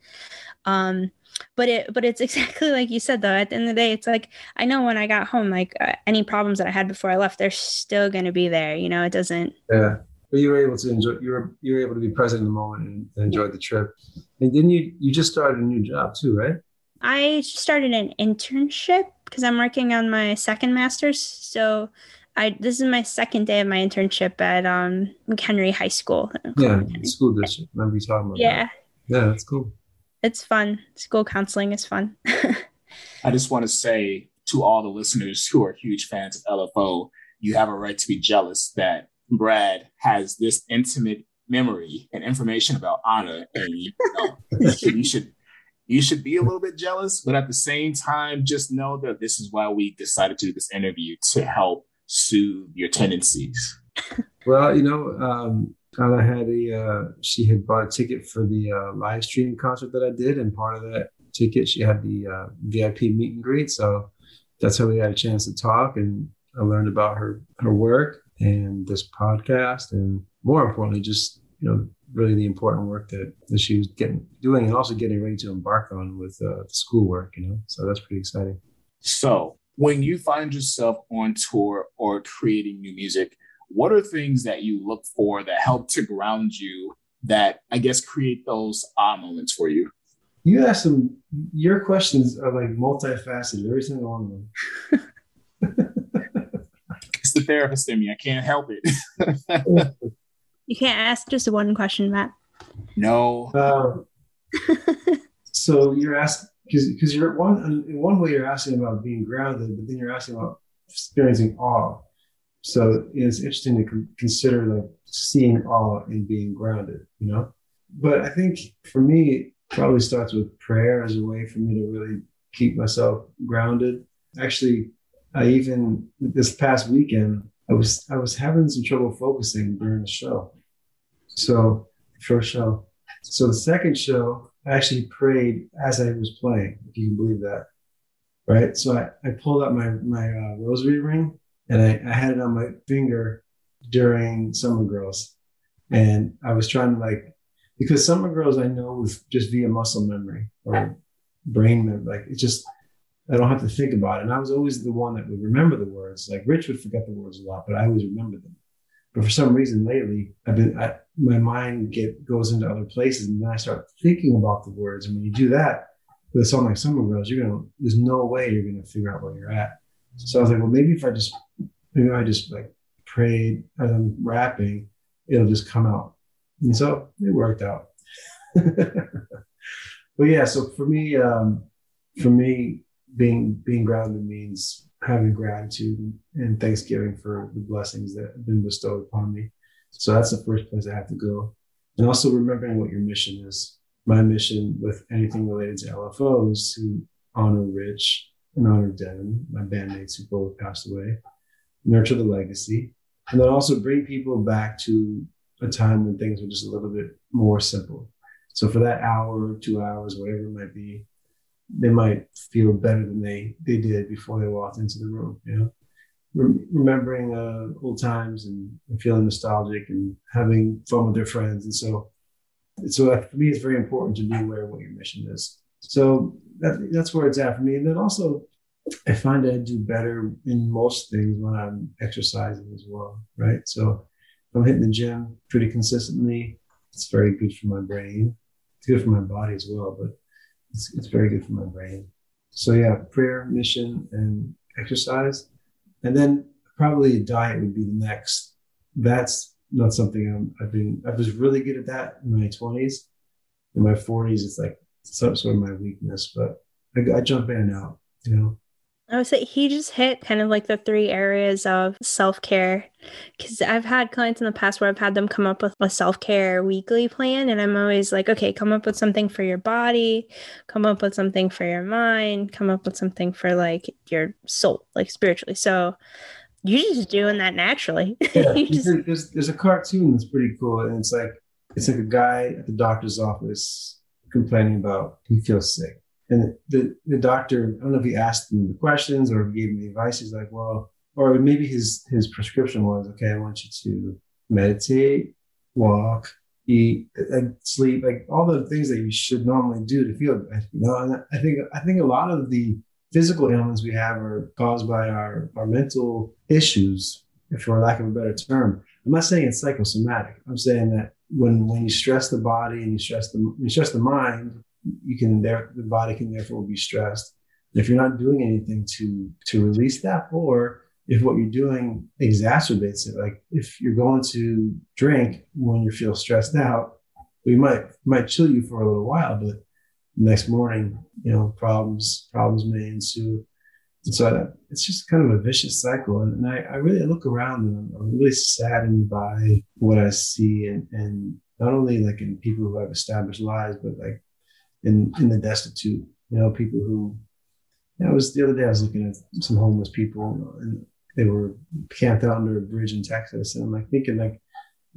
Um, but it but it's exactly like you said though. At the end of the day, it's like I know when I got home, like uh, any problems that I had before I left, they're still going to be there. You know, it doesn't. Yeah. But you were able to enjoy. You were you were able to be present in the moment and, and enjoy the trip. And then you you just started a new job too, right? I started an internship because I'm working on my second master's. So I this is my second day of my internship at um McHenry High School. Yeah, school district. Remember you talking about Yeah. That. Yeah, that's cool. It's fun. School counseling is fun. I just want to say to all the listeners who are huge fans of LFO, you have a right to be jealous that Brad has this intimate memory and information about Anna, and you, know, you should you should be a little bit jealous, but at the same time, just know that this is why we decided to do this interview to help soothe your tendencies. Well, you know, um, Anna had a, uh, she had bought a ticket for the uh, live stream concert that I did, and part of that ticket, she had the uh, VIP meet and greet. So that's how we had a chance to talk, and I learned about her her work and this podcast, and more importantly, just you know really the important work that, that she was getting doing and also getting ready to embark on with uh, schoolwork, you know. So that's pretty exciting. So when you find yourself on tour or creating new music, what are things that you look for that help to ground you that I guess create those ah moments for you? You ask some your questions are like multifaceted, every single one of them. it's the therapist in me. I can't help it. You can't ask just one question, Matt. No. Uh, so you're asking because because you're one in one way you're asking about being grounded, but then you're asking about experiencing awe. So it's interesting to consider like seeing awe and being grounded, you know. But I think for me, it probably starts with prayer as a way for me to really keep myself grounded. Actually, I even this past weekend I was I was having some trouble focusing during the show. So first show. So the second show, I actually prayed as I was playing, if you can believe that. Right. So I, I pulled out my, my uh, rosary ring and I, I had it on my finger during Summer Girls. And I was trying to like, because Summer Girls I know with just via muscle memory or brain memory. Like it just, I don't have to think about it. And I was always the one that would remember the words. Like Rich would forget the words a lot, but I always remember them. But for some reason lately, I've been I, my mind get goes into other places, and then I start thinking about the words. And when you do that with a song like Summer Girls, you're gonna there's no way you're gonna figure out where you're at. So I was like, well, maybe if I just maybe I just like prayed as I'm rapping, it'll just come out. And so it worked out. but yeah, so for me, um, for me, being being grounded means having gratitude and thanksgiving for the blessings that have been bestowed upon me. So that's the first place I have to go. And also remembering what your mission is. My mission with anything related to LFO is to honor Rich and honor Devin, my bandmates who both passed away, nurture the legacy, and then also bring people back to a time when things were just a little bit more simple. So for that hour, two hours, whatever it might be, they might feel better than they they did before they walked into the room. You know, Rem- remembering uh, old times and, and, feeling nostalgic and having fun with their friends. And so, so for me, it's very important to be aware of what your mission is. So that, that's where it's at for me. And then also, I find I do better in most things when I'm exercising as well, right? So I'm hitting the gym pretty consistently, it's very good for my brain. It's good for my body as well, but it's, it's very good for my brain. So yeah, prayer, mission, and exercise. And then probably a diet would be the next. That's not something I'm, I've been, I was really good at that in my 20s. In my 40s, it's like some sort of my weakness, but I, I jump in and out, you know. I would say he just hit kind of like the three areas of self care. Because I've had clients in the past where I've had them come up with a self care weekly plan, and I'm always like, okay, come up with something for your body, come up with something for your mind, come up with something for like your soul, like spiritually. So you're just doing that naturally. Yeah, just... there's, there's a cartoon that's pretty cool, and it's like it's like a guy at the doctor's office complaining about he feels sick and the, the doctor, I don't know if he asked him the questions or gave him the advice. He's like, well, or maybe his his prescription was, okay, I want you to meditate, walk, eat, and sleep, like all the things that you should normally do to feel good. You know, and I think I think a lot of the physical ailments we have are caused by our our mental issues, for lack of a better term. I'm not saying it's psychosomatic. I'm saying that when when you stress the body and you stress the you stress the mind, you can there the body can therefore be stressed. if you're not doing anything to to release that, or if what you're doing exacerbates it, like if you're going to drink when you feel stressed out, we might might chill you for a little while, but next morning, you know, problems problems may ensue. And so it's just kind of a vicious cycle. And, and I, I, really look around and I'm, I'm, really saddened by what I see and, and not only like in people who have established lives, but like in in the destitute. You know, people who. You know, it was the other day I was looking at some homeless people and they were camped out under a bridge in Texas, and I'm like thinking like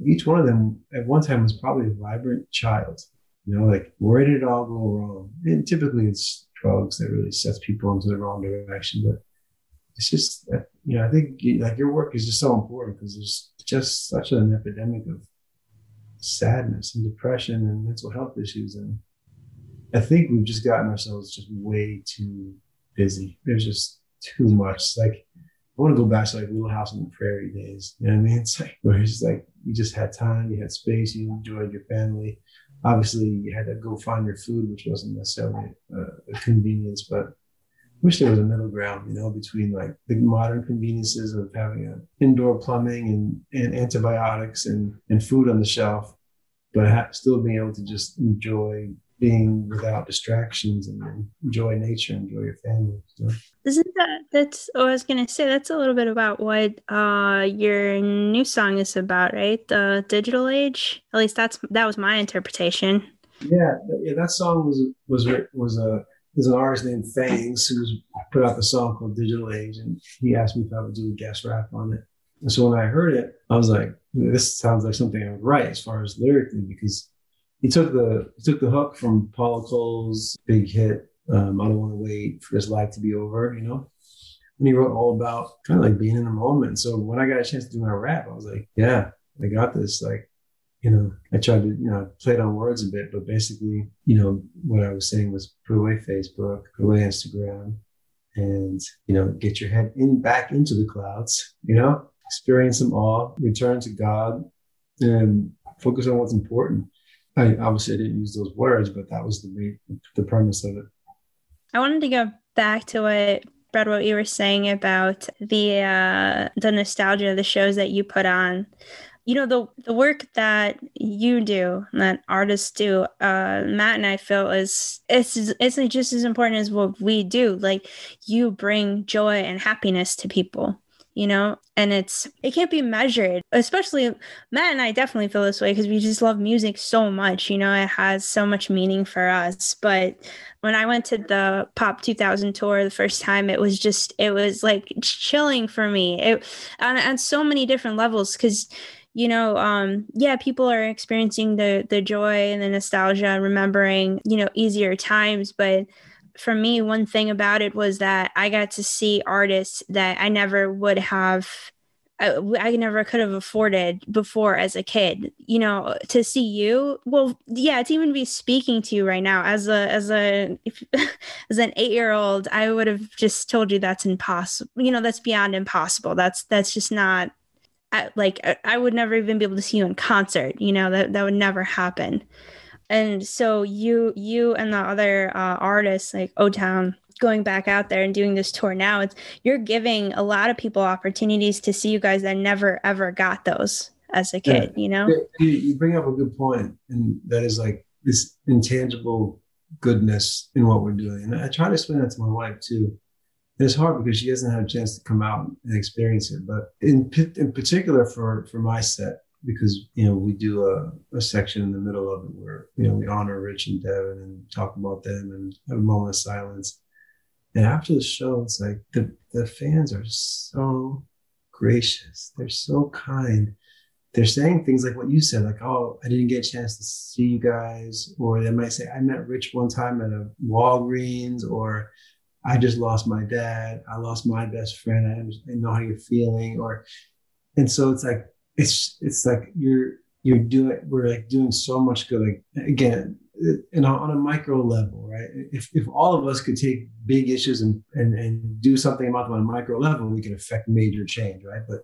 each one of them at one time was probably a vibrant child. You know, like where did it all go wrong? And typically it's drugs that really sets people into the wrong direction, but it's just you know I think like your work is just so important because there's just such an epidemic of sadness and depression and mental health issues and I think we've just gotten ourselves just way too busy. There's just too much. Like I want to go back to like Little House on the Prairie days. You know what I mean? It's like where it's like you just had time, you had space, you enjoyed your family. Obviously, you had to go find your food, which wasn't necessarily a, a convenience, but wish there was a middle ground, you know, between like the modern conveniences of having a indoor plumbing and, and antibiotics and, and food on the shelf, but ha- still being able to just enjoy being without distractions and enjoy nature, enjoy your family. So. Isn't that that's? Oh, I was gonna say that's a little bit about what uh your new song is about, right? The digital age. At least that's that was my interpretation. Yeah, yeah. That song was was was a there's an artist named Fangs who's put out the song called Digital Age, and he asked me if I would do a guest rap on it. And so when I heard it, I was like, "This sounds like something I would write as far as lyrically," because he took the he took the hook from Paula Cole's big hit, um, I don't want to wait for this life to be over, you know. And he wrote all about kind of like being in the moment. So when I got a chance to do my rap, I was like, yeah, I got this. Like, you know, I tried to, you know, play it on words a bit, but basically, you know, what I was saying was put away Facebook, put away Instagram, and you know, get your head in back into the clouds, you know, experience them all, return to God, and focus on what's important. I obviously I didn't use those words, but that was the main, the premise of it. I wanted to go back to what Brad, what you were saying about the uh, the nostalgia of the shows that you put on. you know the the work that you do that artists do uh matt and i feel is it's it's just as important as what we do like you bring joy and happiness to people you know? And it's it can't be measured especially matt and i definitely feel this way because we just love music so much you know? It has so much meaning for us. But when i went to the pop 2000 tour the first time it was just it was like chilling for me. It on, on so many different levels because you know um yeah people are experiencing the the joy and the nostalgia remembering you know easier times. But for me one thing about it was that i got to see artists that i never would have I, I never could have afforded before as a kid you know to see you well yeah to even be speaking to you right now as a as a if, as an 8 year old i would have just told you that's impossible you know that's beyond impossible that's that's just not I, like I would never even be able to see you in concert. You know that that would never happen. And so you you and the other uh, artists like O Town going back out there and doing this tour now, it's you're giving a lot of people opportunities to see you guys that never ever got those as a kid. Yeah. You know, you bring up a good point, and that is like this intangible goodness in what we're doing. And I try to explain that to my wife too it's hard because she hasn't had a chance to come out and experience it. But in in particular for for my set, because you know we do a, a section in the middle of it where you know we honor Rich and Devin and talk about them and have a moment of silence. And after the show, it's like the the fans are so gracious. They're so kind. They're saying things like what you said, like, "Oh, I didn't get a chance to see you guys," or they might say, "I met Rich one time at a Walgreens," or I just lost my dad. I lost my best friend. I, I know how you're feeling. Or, and so it's like, it's, it's like you're, you're doing, we're like doing so much good. Like again, and on a micro level, right? If, if all of us could take big issues and, and, and do something about them on a micro level, we could affect major change, right? But,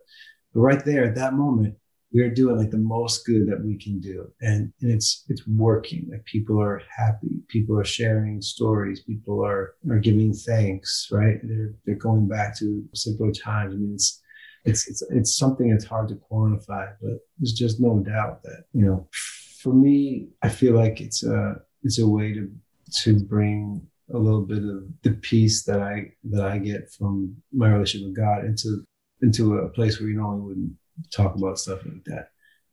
but right there at that moment, we're doing like the most good that we can do and, and it's it's working like people are happy people are sharing stories people are are giving thanks right they're they're going back to simpler times i mean it's it's it's, it's something that's hard to quantify but there's just no doubt that you know for me i feel like it's a it's a way to to bring a little bit of the peace that i that i get from my relationship with god into into a place where you normally wouldn't talk about stuff like that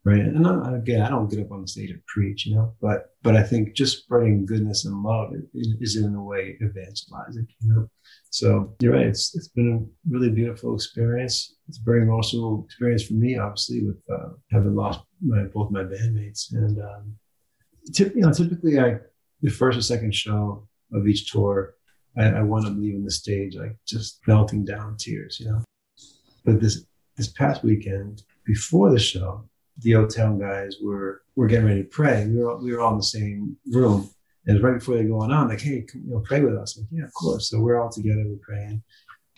right? And I, again i don't get up on the stage and preach you know but but i think just spreading goodness and love is in a way evangelizing you know? So you're right it's it's been a really beautiful experience. It's a very emotional experience for me obviously with uh, having lost my both my bandmates and um tip, you know typically i the first or second show of each tour I, I wound up leaving the stage like just melting down tears you know? But this this past weekend before the show, the O Town guys were were getting ready to pray. We were we were all in the same room. And right before they go on, like, hey, come, you know, pray with us. I'm like, yeah, of course. So we're all together, we're praying.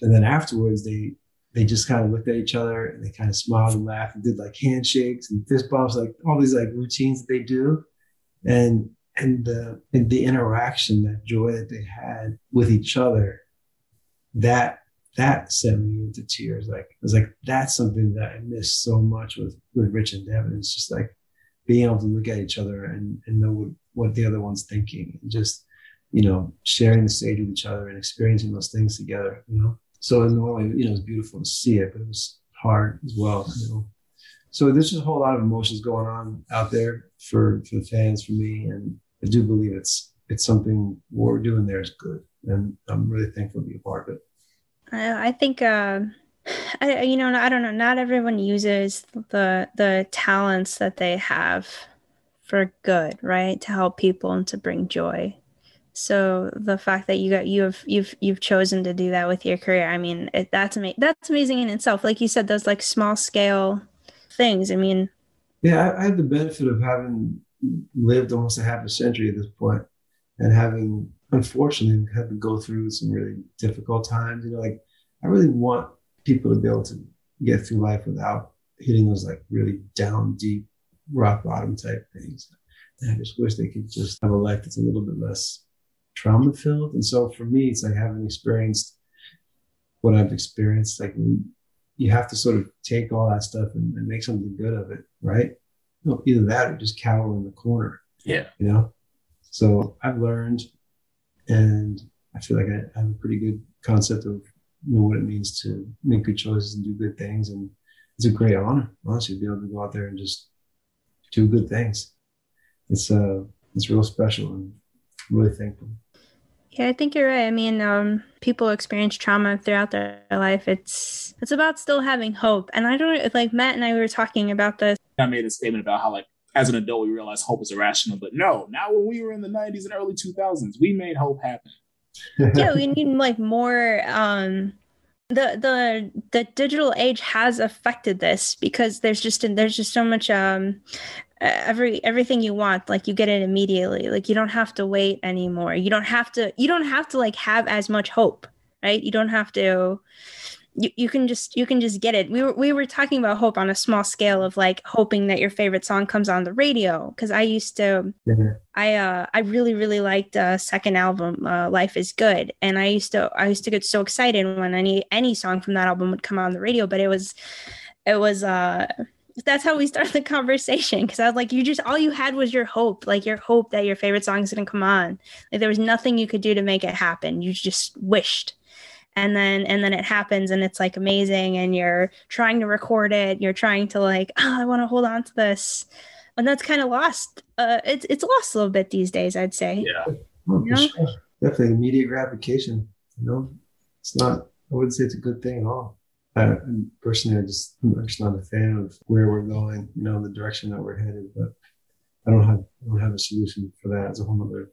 And then afterwards, they they just kind of looked at each other and they kind of smiled and laughed and did like handshakes and fist bumps, like all these like routines that they do. And and the and the interaction, that joy that they had with each other, that that sent me into tears. Like I was like, that's something that I miss so much with with Rich and Devin. It's just like being able to look at each other and, and know what, what the other one's thinking and just, you know, sharing the stage with each other and experiencing those things together, you know. So it's normally, you know, it's beautiful to see it, but it was hard as well, you know. So there's just a whole lot of emotions going on out there for for the fans, for me, and I do believe it's it's something what we're doing there is good, and I'm really thankful to be a part of it. I, I think, uh, I, you know, I don't know. Not everyone uses the the talents that they have for good, right? To help people and to bring joy. So the fact that you got you have you've you've chosen to do that with your career, I mean, it, that's amazing. That's amazing in itself. Like you said, those like small scale things. I mean, yeah, I, I had the benefit of having lived almost a half a century at this point, and having unfortunately had to go through some really difficult times. You know, like I really want people to be able to get through life without hitting those like really down deep rock bottom type things. And I just wish they could just have a life that's a little bit less trauma filled. And so for me, it's like having experienced what I've experienced, like you you have to sort of take all that stuff and, and make something good of it, right? You know, either that or just cower in the corner. Yeah. You know? So I've learned and I feel like I have a pretty good concept of you know what it means to make good choices and do good things. And it's a great honor, honestly, to be able to go out there and just do good things. It's uh it's real special and I'm really thankful. Yeah, I think you're right. I mean, um, people experience trauma throughout their life. It's it's about still having hope. And I don't like Matt and I were talking about this. I made a statement about how like as an adult we realize hope is irrational, but no, now when we were in the 90s and early 2000s, we made hope happen. yeah, we need like more um the the the digital age has affected this because there's just there's just so much um every everything you want like you get it immediately. Like you don't have to wait anymore. You don't have to you don't have to like have as much hope right? You don't have to you, you can just you can just get it we were we were talking about hope on a small scale of like hoping that your favorite song comes on the radio because i used to mm-hmm. i uh i really really liked uh second album uh life is good and i used to i used to get so excited when any any song from that album would come on the radio but it was it was uh that's how we started the conversation because I was like, you just all you had was your hope, like your hope that your favorite song is gonna come on. Like there was nothing you could do to make it happen. You just wished and then and then it happens and it's like amazing and you're trying to record it you're trying to like oh i want to hold on to this. And that's kind of lost uh it's it's lost a little bit these days i'd say. Yeah. Well, you know? sure. definitely immediate gratification you know? It's not i wouldn't say it's a good thing at all. Uh, personally i just i'm just not a fan of where we're going you know the direction that we're headed but i don't have i don't have a solution for that. It's a whole other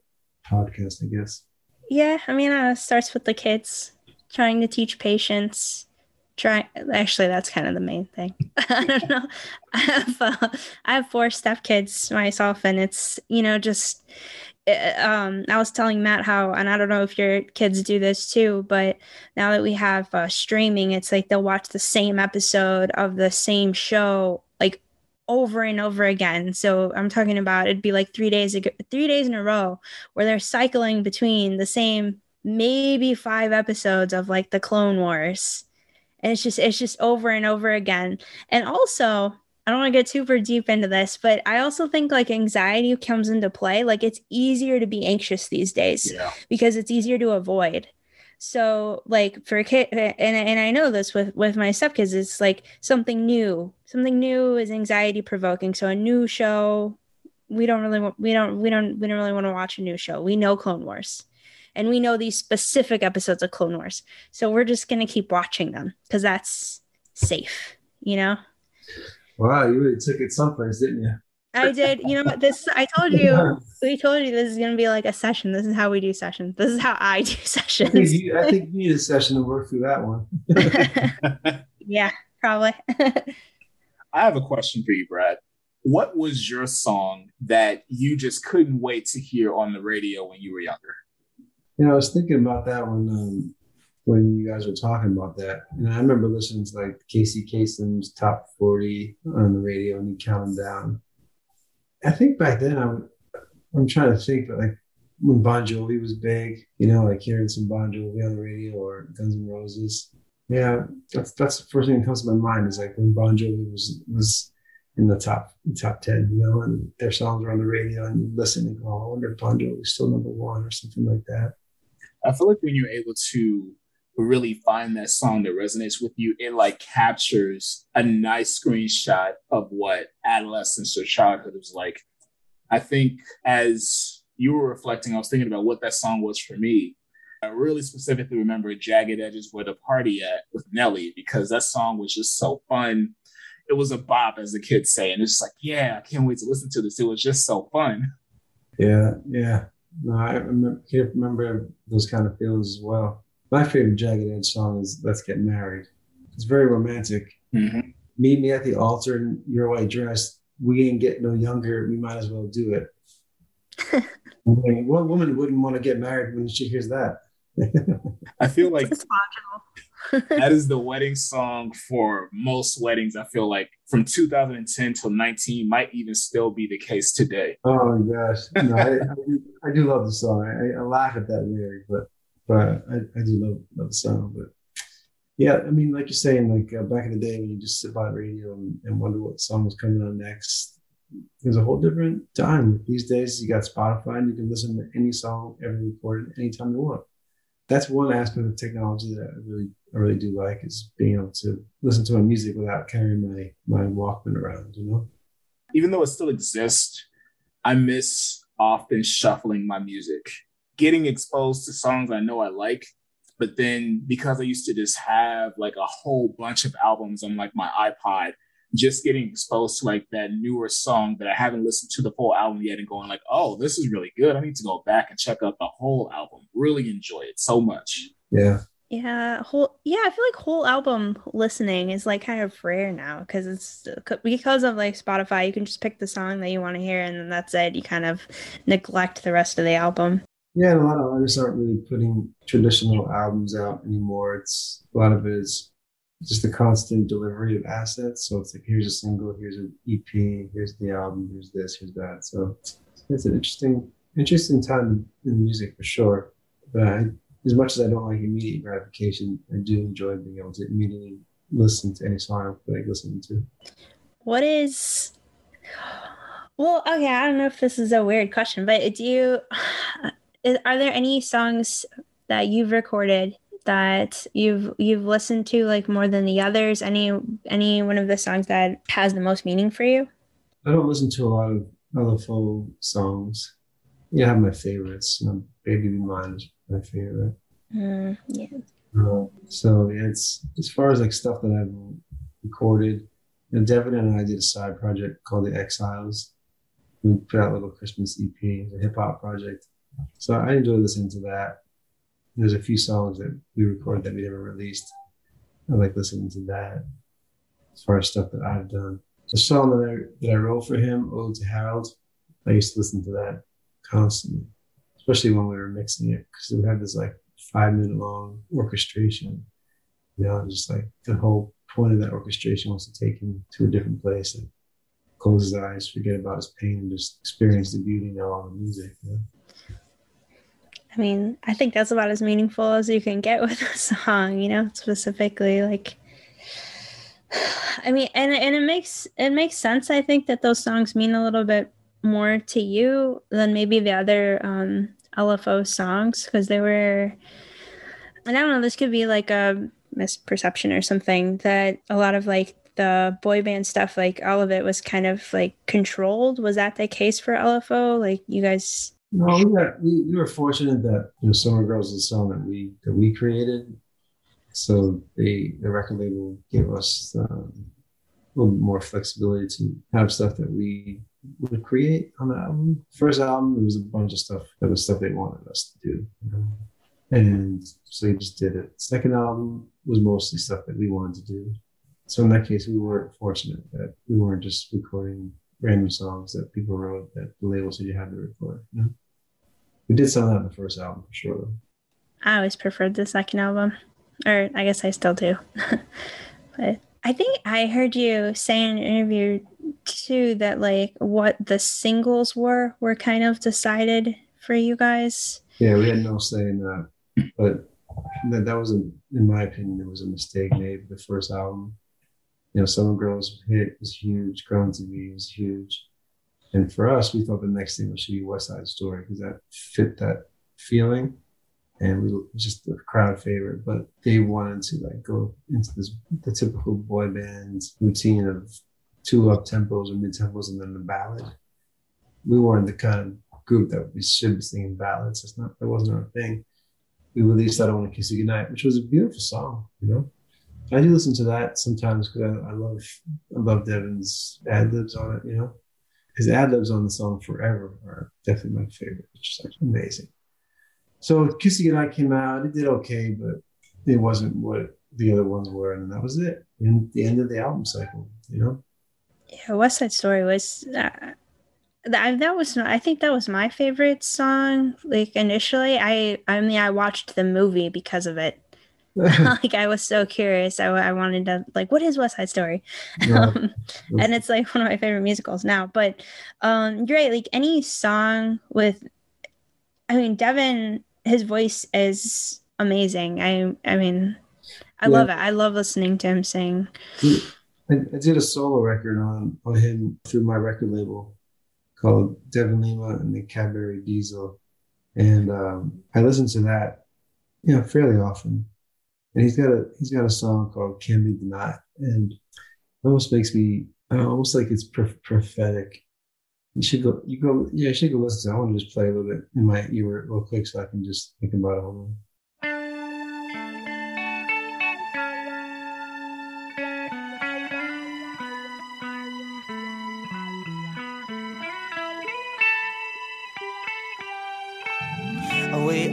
podcast i guess. Yeah i mean uh, it starts with the kids trying to teach patience. Try actually that's kind of the main thing. I don't know. I have uh, i have four stepkids myself and it's you know just uh, um i was telling matt how and i don't know if your kids do this too but now that we have uh, streaming it's like they'll watch the same episode of the same show like over and over again. So i'm talking about it'd be like three days ago three days in a row where they're cycling between the same maybe five episodes of like the Clone Wars. And it's just it's just over and over again. And also, I don't want to get super deep into this, but I also think like anxiety comes into play. Like it's easier to be anxious these days yeah. because it's easier to avoid. So like for a kid, and, and I know this with with my stepkids, it's like something new. Something new is anxiety provoking. So a new show, we don't really want, we don't we don't we don't really want to watch a new show. We know Clone Wars and we know these specific episodes of Clone Wars. So we're just going to keep watching them because that's safe, you know? Wow, you really took it someplace, didn't you? I did. You know what? This I told you. We told you this is going to be like a session. This is how we do sessions. This is how I do sessions. I think you, I think you need a session to work through that one. yeah, probably. I have a question for you, Brad. What was your song that you just couldn't wait to hear on the radio when you were younger? You know, I was thinking about that when um, when you guys were talking about that, and I remember listening to like Casey Kasem's top forty on the radio, and he count them down. I think back then I'm I'm trying to think, but like when Bon Jovi was big, you know, like hearing some Bon Jovi on the radio or Guns N' Roses. Yeah, that's that's the first thing that comes to my mind is like when Bon Jovi was was in the top top ten, you know, and their songs were on the radio, and you listen and go, oh, I wonder if Bon Jovi is still number one or something like that. I feel like when you're able to really find that song that resonates with you, it like captures a nice screenshot of what adolescence or childhood was like. I think as you were reflecting, I was thinking about what that song was for me. I really specifically remember Jagged Edge's Where the Party At with Nelly because that song was just so fun. It was a bop, as the kids say. And it's just like, yeah, I can't wait to listen to this. It was just so fun. Yeah, yeah. No, I remember, can't remember those kind of feelings as well. My favorite Jagged Edge song is "Let's Get Married." It's very romantic. Mm-hmm. Meet me at the altar in your white dress. We ain't get no younger. We might as well do it. what woman wouldn't want to get married when she hears that? I feel like that is the wedding song for most weddings. I feel like from 2010 till 19 might even still be the case today. Oh my gosh, no, I, I, do, I, do love the song. I, I, laugh at that lyric, but but I, I do love, love the song. But Yeah, I mean, like you're saying, like uh, back in the day when you just sit by the radio and, and wonder what song was coming on next, there's a whole different time. These days, you got Spotify and you can listen to any song ever recorded anytime you want. That's one aspect of technology that I really, I really do like is being able to listen to my music without carrying my my Walkman around. You know, even though it still exists, I miss often shuffling my music, getting exposed to songs I know I like but then because I used to just have like a whole bunch of albums on like my iPod, just getting exposed to like that newer song that I haven't listened to the full album yet and going like, oh, this is really good. I need to go back and check out the whole album. Really enjoy it so much. Yeah. Yeah, whole yeah, I feel like whole album listening is like kind of rare now because it's because of like Spotify, you can just pick the song that you want to hear and then that's it. You kind of neglect the rest of the album. Yeah, a lot of artists aren't really putting traditional albums out anymore. It's a lot of it is just the constant delivery of assets. So it's like here's a single, here's an EP, here's the album, here's this, here's that. So it's an interesting, interesting time in music for sure. But I, as much as I don't like immediate gratification, I do enjoy being able to immediately listen to any song I feel like listening to. What is well, okay, I don't know if this is a weird question, but do you is, are there any songs that you've recorded that you've you've listened to like more than the others? Any any one of the songs that has the most meaning for you? I don't listen to a lot of LFO songs. Yeah, I have my favorites. You know, Baby Be Mine is my favorite. Mm, yeah. Uh, so yeah, it's as far as like stuff that I've recorded. You know, Devin and I did a side project called The Exiles. We put out a little Christmas EP, a hip hop project so I enjoy listening to that. There's a few songs that we recorded that we never released. I like listening to that as far as stuff that I've done. The song that I, that I wrote for him, Ode to Harold, I used to listen to that constantly, especially when we were mixing it because we had this like five minute long orchestration. You know, just like the whole point of that orchestration was to take him to a different place and close his eyes, forget about his pain, and just experience the beauty of all the music. You know? I mean, I think that's about as meaningful as you can get with a song, you know, specifically like I mean, and and it makes it makes sense I think that those songs mean a little bit more to you than maybe the other um LFO songs because they were I don't know, this could be like a misperception or something that a lot of like the boy band stuff, like all of it was kind of like controlled. Was that the case for LFO? Like you guys no, we, we, we were fortunate that you know Summer Girls is a song that we that we created. So they the record label gave us um, a little bit more flexibility to have stuff that we would create on the album. First album, there was a bunch of stuff that was stuff they wanted us to do, and so we just did it. Second album was mostly stuff that we wanted to do. So in that case, we weren't fortunate that we weren't just recording random songs that people wrote that the label said you had to record. You know? We did some of that in the first album for sure. Though. I always preferred the second album, or I guess I still do. but I think I heard you say in an interview too that like what the singles were were kind of decided for you guys. Yeah, we had no say in that, but that that was, a, in my opinion, it was a mistake made with the first album you know, Summer Girls hit was huge, to Be was huge. And for us, we thought the next thing was should be West Side Story because that fit that feeling. And we just a crowd favorite, but they wanted to like go into this the typical boy band routine of two up tempos or mid tempos and then the ballad. We weren't the kind of group that we should be singing ballads. That's not that wasn't our thing. We released "I Don't Want to Kiss You Goodnight," which was a beautiful song, you know. I do listen to that sometimes because I, I, love I love Devin's ad libs on it. You know, his ad libs on the song "Forever" are definitely my favorite. It's just amazing. So "Kissing and I" came out. It did okay, but it wasn't what the other ones were, and that was it. And the end of the album cycle. You know. Yeah, West Side Story was. Uh, that, that was I think that was my favorite song. Like initially, I I mean I watched the movie because of it like I was so curious. I, I wanted to like, what is West Side Story? Yeah. Um, and it's like one of my favorite musicals now. But um, you're right. Like any song with, I mean, Devin, his voice is amazing. I I mean, I yeah. love it. I love listening to him sing. I, I, did a solo record on on him through my record label called Devin Lima and the Cadbury Diesel, and um, I listen to that, you know, fairly often. And he's got a he's got a song called "Can't Be Denied," and it almost makes me almost like it's prophetic. You should go. You go. Yeah, you should go listen to. It. I want to just play a little bit in my ear real quick so I can just think about it. Hold on.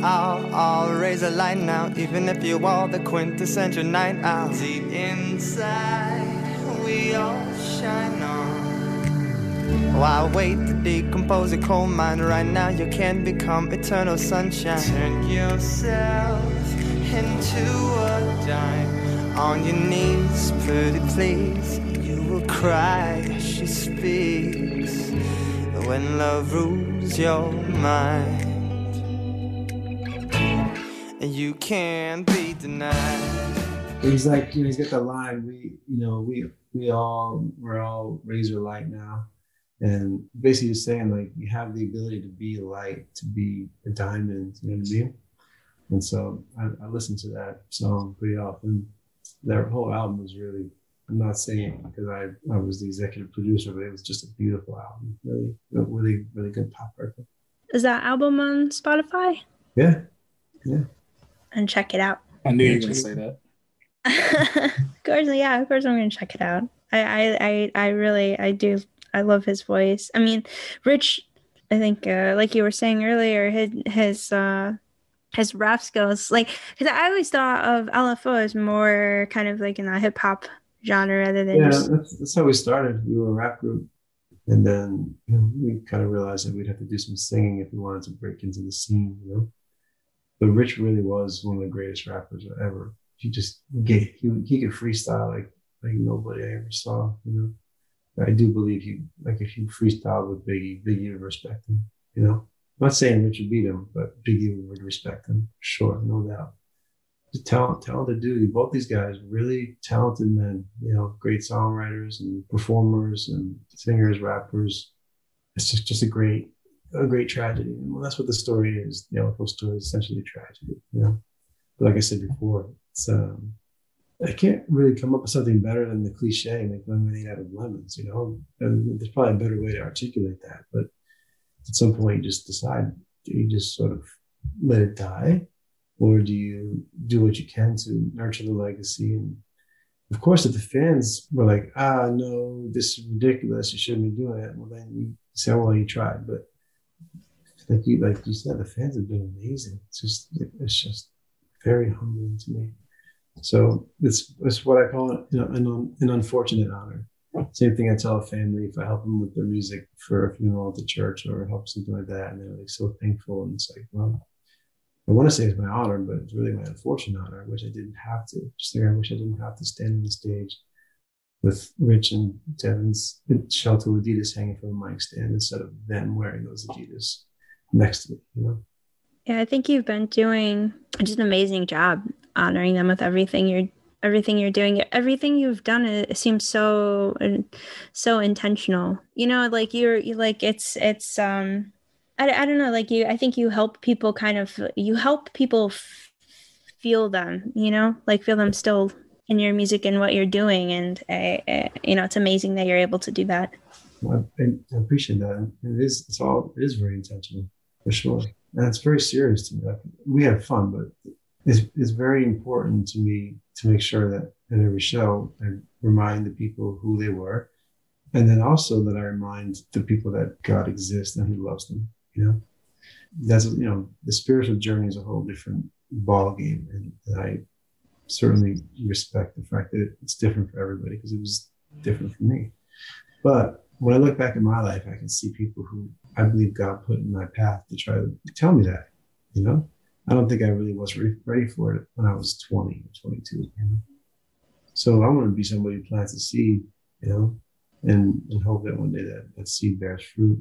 We all, all raise a light now, even if you are the quintessential night owl. Deep inside, we all shine on. I wait to decompose a coal mine right now, you can become eternal sunshine. Turn yourself into a dime. On your knees, pretty please. You will cry she speaks. When love rules your mind and you can't be denied. He's like, you know, he's got the line. We, you know, we we all we're all razor light now, and basically just saying like you have the ability to be light, to be a diamond. You know what I mean? And so I, I listen to that song pretty often. That whole album was really. I'm not saying because I, I was the executive producer, but it was just a beautiful album. Really, really, really good pop record. Is that album on Spotify? Yeah, yeah and check it out. I knew you were going to say that. of course, yeah, of course I'm going to check it out. I, I, I, I really, I do. I love his voice. I mean, Rich. I think, uh, like you were saying earlier, his his uh, his rap skills, like, because I always thought of LFO as more kind of like in a hip hop genre rather than yeah. Just... That's, that's how we started. We were a rap group, and then you know, we kind of realized that we'd have to do some singing if we wanted to break into the scene. You know, but Rich really was one of the greatest rappers ever. He just get he he could freestyle like like nobody I ever saw. You know, I do believe he like if you freestyle with Biggie, Biggie would respect him. You know, I'm not saying Rich would beat him, but Biggie would respect him, sure, no doubt. Just talent, talented dude. Both these guys, really talented men. You know, great songwriters and performers and singers, rappers. It's just just a great a great tragedy. And well, that's what the story is. The LFO story is essentially a tragedy. You know, but like I said before, it's um, I can't really come up with something better than the cliche, like lemonade out of lemons. You know, and there's probably a better way to articulate that. But at some point, you just decide: do you just sort of let it die, or do you do what you can to nurture the legacy? And of course, if the fans were like, "Ah, no, this is ridiculous. You shouldn't be doing it," well, then you say, "Well, you tried," but like you like you said, the fans have been amazing. It's just it's just very humbling to me. So it's it's what I call it, you know, an, an unfortunate honor. Same thing I tell a family if I help them with their music for a funeral at the church or help something like that, and they're like so thankful. And it's like, well, I want to say it's my honor, but it's really my unfortunate honor. I wish I didn't have to. Just like I wish I didn't have to stand on the stage with Rich and Devin's shell toe Adidas hanging from a mic stand instead of them wearing those Adidas next to me, you know? Yeah, I think you've been doing just an amazing job honoring them with everything you're everything you're doing. Everything you've done it seems so so intentional. You know like you're you like it's it's um I, I don't know like you i think you help people kind of you help people f- feel them you know? Like feel them still in your music and what you're doing and uh, uh, you know it's amazing that you're able to do that I, I appreciate that it is it's all it is very intentional for sure. And it's very serious to me. We have fun, but it's, it's very important to me to make sure that in every show I remind the people who they were. And then also that I remind the people that God exists and He loves them. You know, that's you know the spiritual journey is a whole different ball game, and, and I certainly respect the fact that it's different for everybody because it was different for me. But when I look back in my life, I can see people who I believe God put in my path to try to tell me that, you know? I don't think I really was re- ready for it when I was 20 or 22, you know? So I want to be somebody who plants a seed, you know, and, and hope that one day that, that seed bears fruit.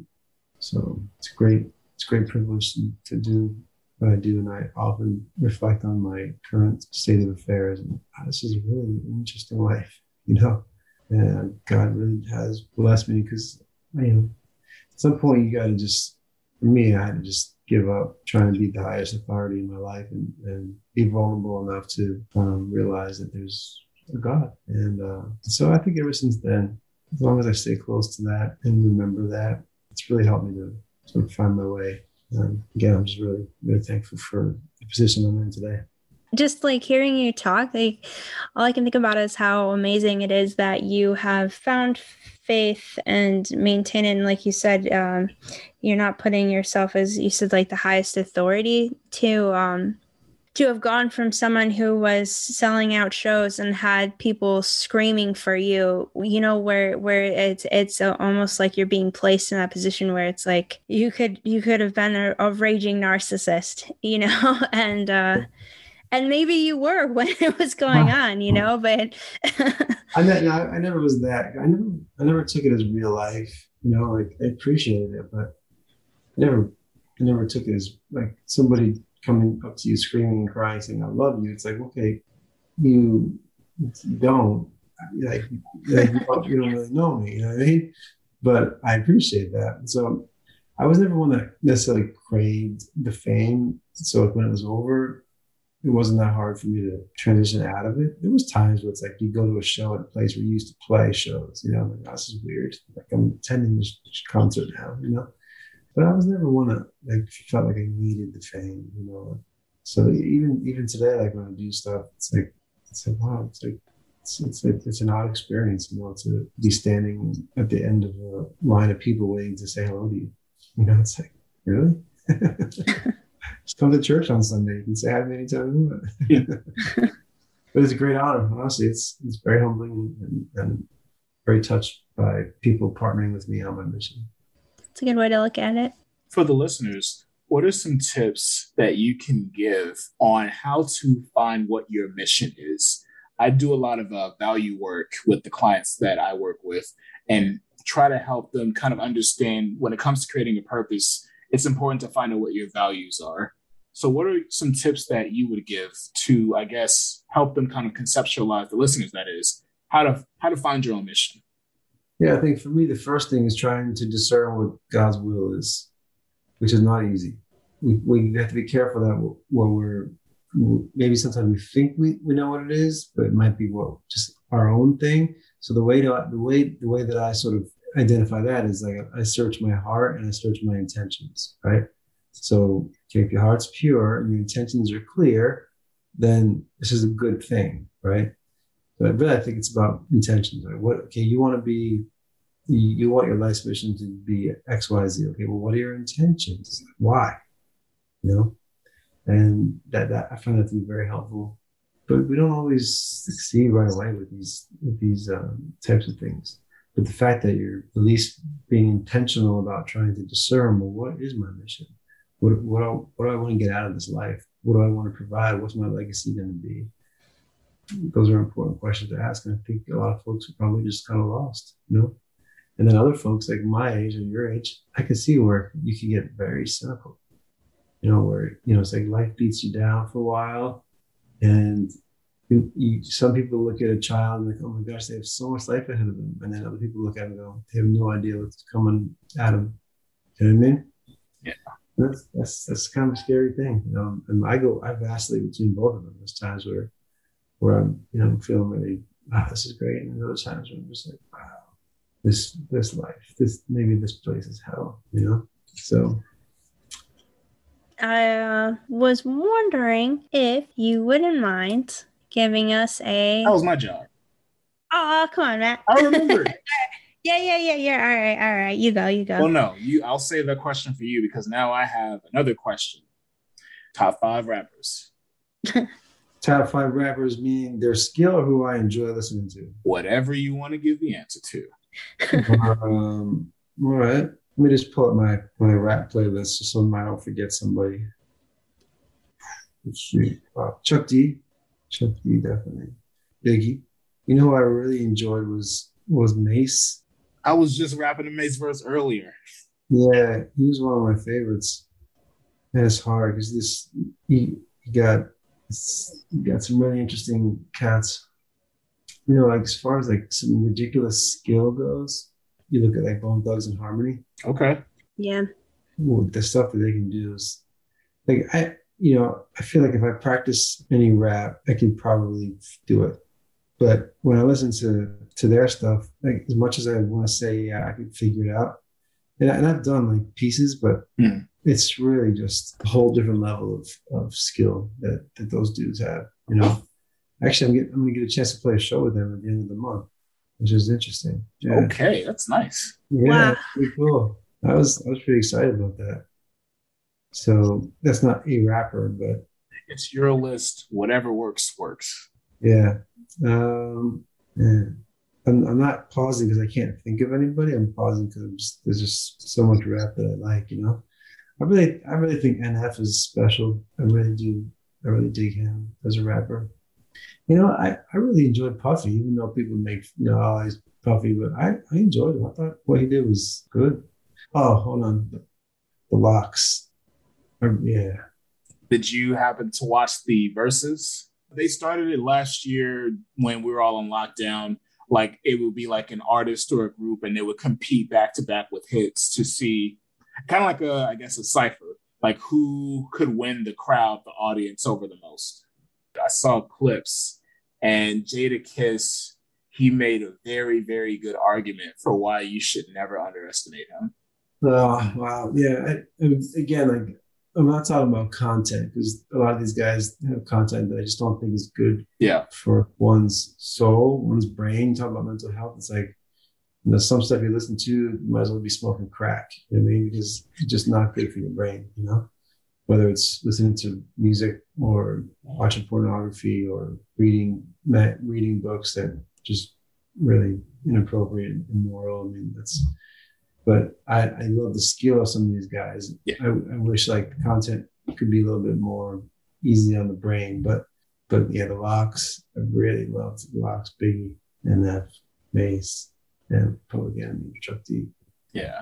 So it's great. It's a great privilege to do what I do, and I often reflect on my current state of affairs. And ah, this is a really interesting life, you know. And God really has blessed me because, you know, at some point you got to just, for me, I had to just give up trying to be the highest authority in my life and, and be vulnerable enough to um, realize that there's a God. And uh, so I think ever since then, as long as I stay close to that and remember that, it's really helped me to sort of find my way. Um, again, I'm just really, really thankful for the position I'm in today. Just like hearing you talk, like all I can think about is how amazing it is that you have found faith and maintain it. And like you said, um, you're not putting yourself as you said, like the highest authority to um, to have gone from someone who was selling out shows and had people screaming for you you know where where it's it's almost like you're being placed in that position where it's like you could you could have been a, a raging narcissist you know? And uh and maybe you were when it was going on you know but I, ne- I never was that i never i never took it as real life you know like i appreciated it but I never i never took it as like somebody coming up to you screaming and crying saying i love you it's like okay you, you don't like, like you, don't, you don't really know me you know what i mean but i appreciate that so i was never one that necessarily craved the fame so when it was over it wasn't that hard for me to transition out of it. There was times where it's like you go to a show at a place where you used to play shows, you know, like, oh, this is weird. Like I'm attending this concert now, you know. But I was never one that like felt like I needed the fame, you know. So even even today, like when I do stuff, it's like it's like wow, it's like it's it's, it's an odd experience, you know, to be standing at the end of a line of people waiting to say hello to you. You know, it's like really. Just come to church on Sunday. You can say hi many times. Yeah. but it's a great honor. Honestly, it's it's very humbling and, and very touched by people partnering with me on my mission. It's a good way to look at it. For the listeners, what are some tips that you can give on how to find what your mission is? I do a lot of uh, value work with the clients that I work with and try to help them kind of understand when it comes to creating a purpose, it's important to find out what your values are. So, what are some tips that you would give to, I guess, help them kind of conceptualize the listeners? That is, how to how to find your own mission. Yeah, I think for me, the first thing is trying to discern what God's will is, which is not easy. We, we have to be careful that what we're maybe sometimes we think we, we know what it is, but it might be what just our own thing. So the way to the way the way that I sort of identify that is like I search my heart and I search my intentions, right? So if your heart's pure and your intentions are clear, then this is a good thing, right? But really, I think it's about intentions. Like what okay, you want to be you, want your life's mission to be X, Y, Z. Okay, well, what are your intentions? Why? You know, and that that I find that to be very helpful. But we don't always succeed right away with these with these um, types of things. But the fact that you're at least being intentional about trying to discern, well, what is my mission? What what what do I want to get out of this life? What do I want to provide? What's my legacy going to be? Those are important questions to ask, and I think a lot of folks are probably just kind of lost, you know. And then other folks like my age and your age, I can see where you can get very cynical. You know, where you know it's like life beats you down for a while, and you, you, some people look at a child and like, oh my gosh, they have so much life ahead of them, and then other people look at them and go, they have no idea what's coming at them. You know what I mean? Yeah. That's that's that's kind of a scary thing, you know. And I go, I vacillate between both of them. There's times where, where I'm, you know, feeling really, wow, this is great, and other times where I'm just like, wow, this this life this maybe this place is hell you know? So. I uh, was wondering if you wouldn't mind giving us a that was my job. Oh come on matt. I remember yeah yeah yeah yeah. All right all right. You go you go. Well no you i'll save that question for you because now i have another question. Top five rappers top five rappers meaning their skill or who i enjoy listening to whatever you want to give the answer to um, all right. Let me just pull up my, my rap playlist just so I don't forget somebody. Let's see. Uh, Chuck D. Chuck D, definitely. Biggie. You know who I really enjoyed was was Mase. I was just rapping the Mase verse earlier. Yeah, he was one of my favorites. and it's hard because this he, you got you got some really interesting cats. You know, like as far as like some ridiculous skill goes, you look at like Bone Thugs-n-Harmony. Okay. Yeah. Ooh, the stuff that they can do is like I you know, I feel like if I practice any rap, I can probably do it. But when I listen to to their stuff, like as much as I want to say, yeah, I can figure it out, and, I, and I've done like pieces, but Mm. it's really just a whole different level of, of skill that, that those dudes have. You know, actually, I'm, getting, I'm going to get a chance to play a show with them at the end of the month, which is interesting. Yeah, Okay, that's nice. yeah, Wow. pretty cool. I was I was pretty excited about that. So that's not a rapper, but It's your list. Whatever works, works. yeah. Um, yeah. I'm, I'm not pausing because I can't think of anybody. I'm pausing because there's just so much rap that I like, you know. I really, I really think NF is special. I really do. I really dig him as a rapper. You know, I, I really enjoyed Puffy, even though people make you know, oh, he's Puffy, but I, I enjoyed him. I thought what he did was good. Oh, hold on, the, the Lox. Um, yeah, Did you happen to watch the Verzuz? They started it last year when we were all on lockdown. Like it would be like an artist or a group, and they would compete back to back with hits to see, kind of like a, I guess, a cipher, like who could win the crowd, the audience over the most. I saw clips, and Jadakiss, he made a very, very good argument for why you should never underestimate him. Oh wow, yeah. I, again, like I'm not talking about content because a lot of these guys have content that I just don't think is good Yeah, for one's soul, one's brain. Talk about mental health. It's like you know, some stuff you listen to, you might as well be smoking crack. You know what I mean? Because it's just not good for your brain. You know, whether it's listening to music or watching pornography or reading reading books that just really inappropriate and immoral. I mean, that's but I, I love the skill of some of these guys. Yeah. I, I wish like the content could be a little bit more easy on the brain, but but yeah, the Lox I really loved the Lox, Biggie, and that Mase, and Public Enemy, Chuck D. Yeah.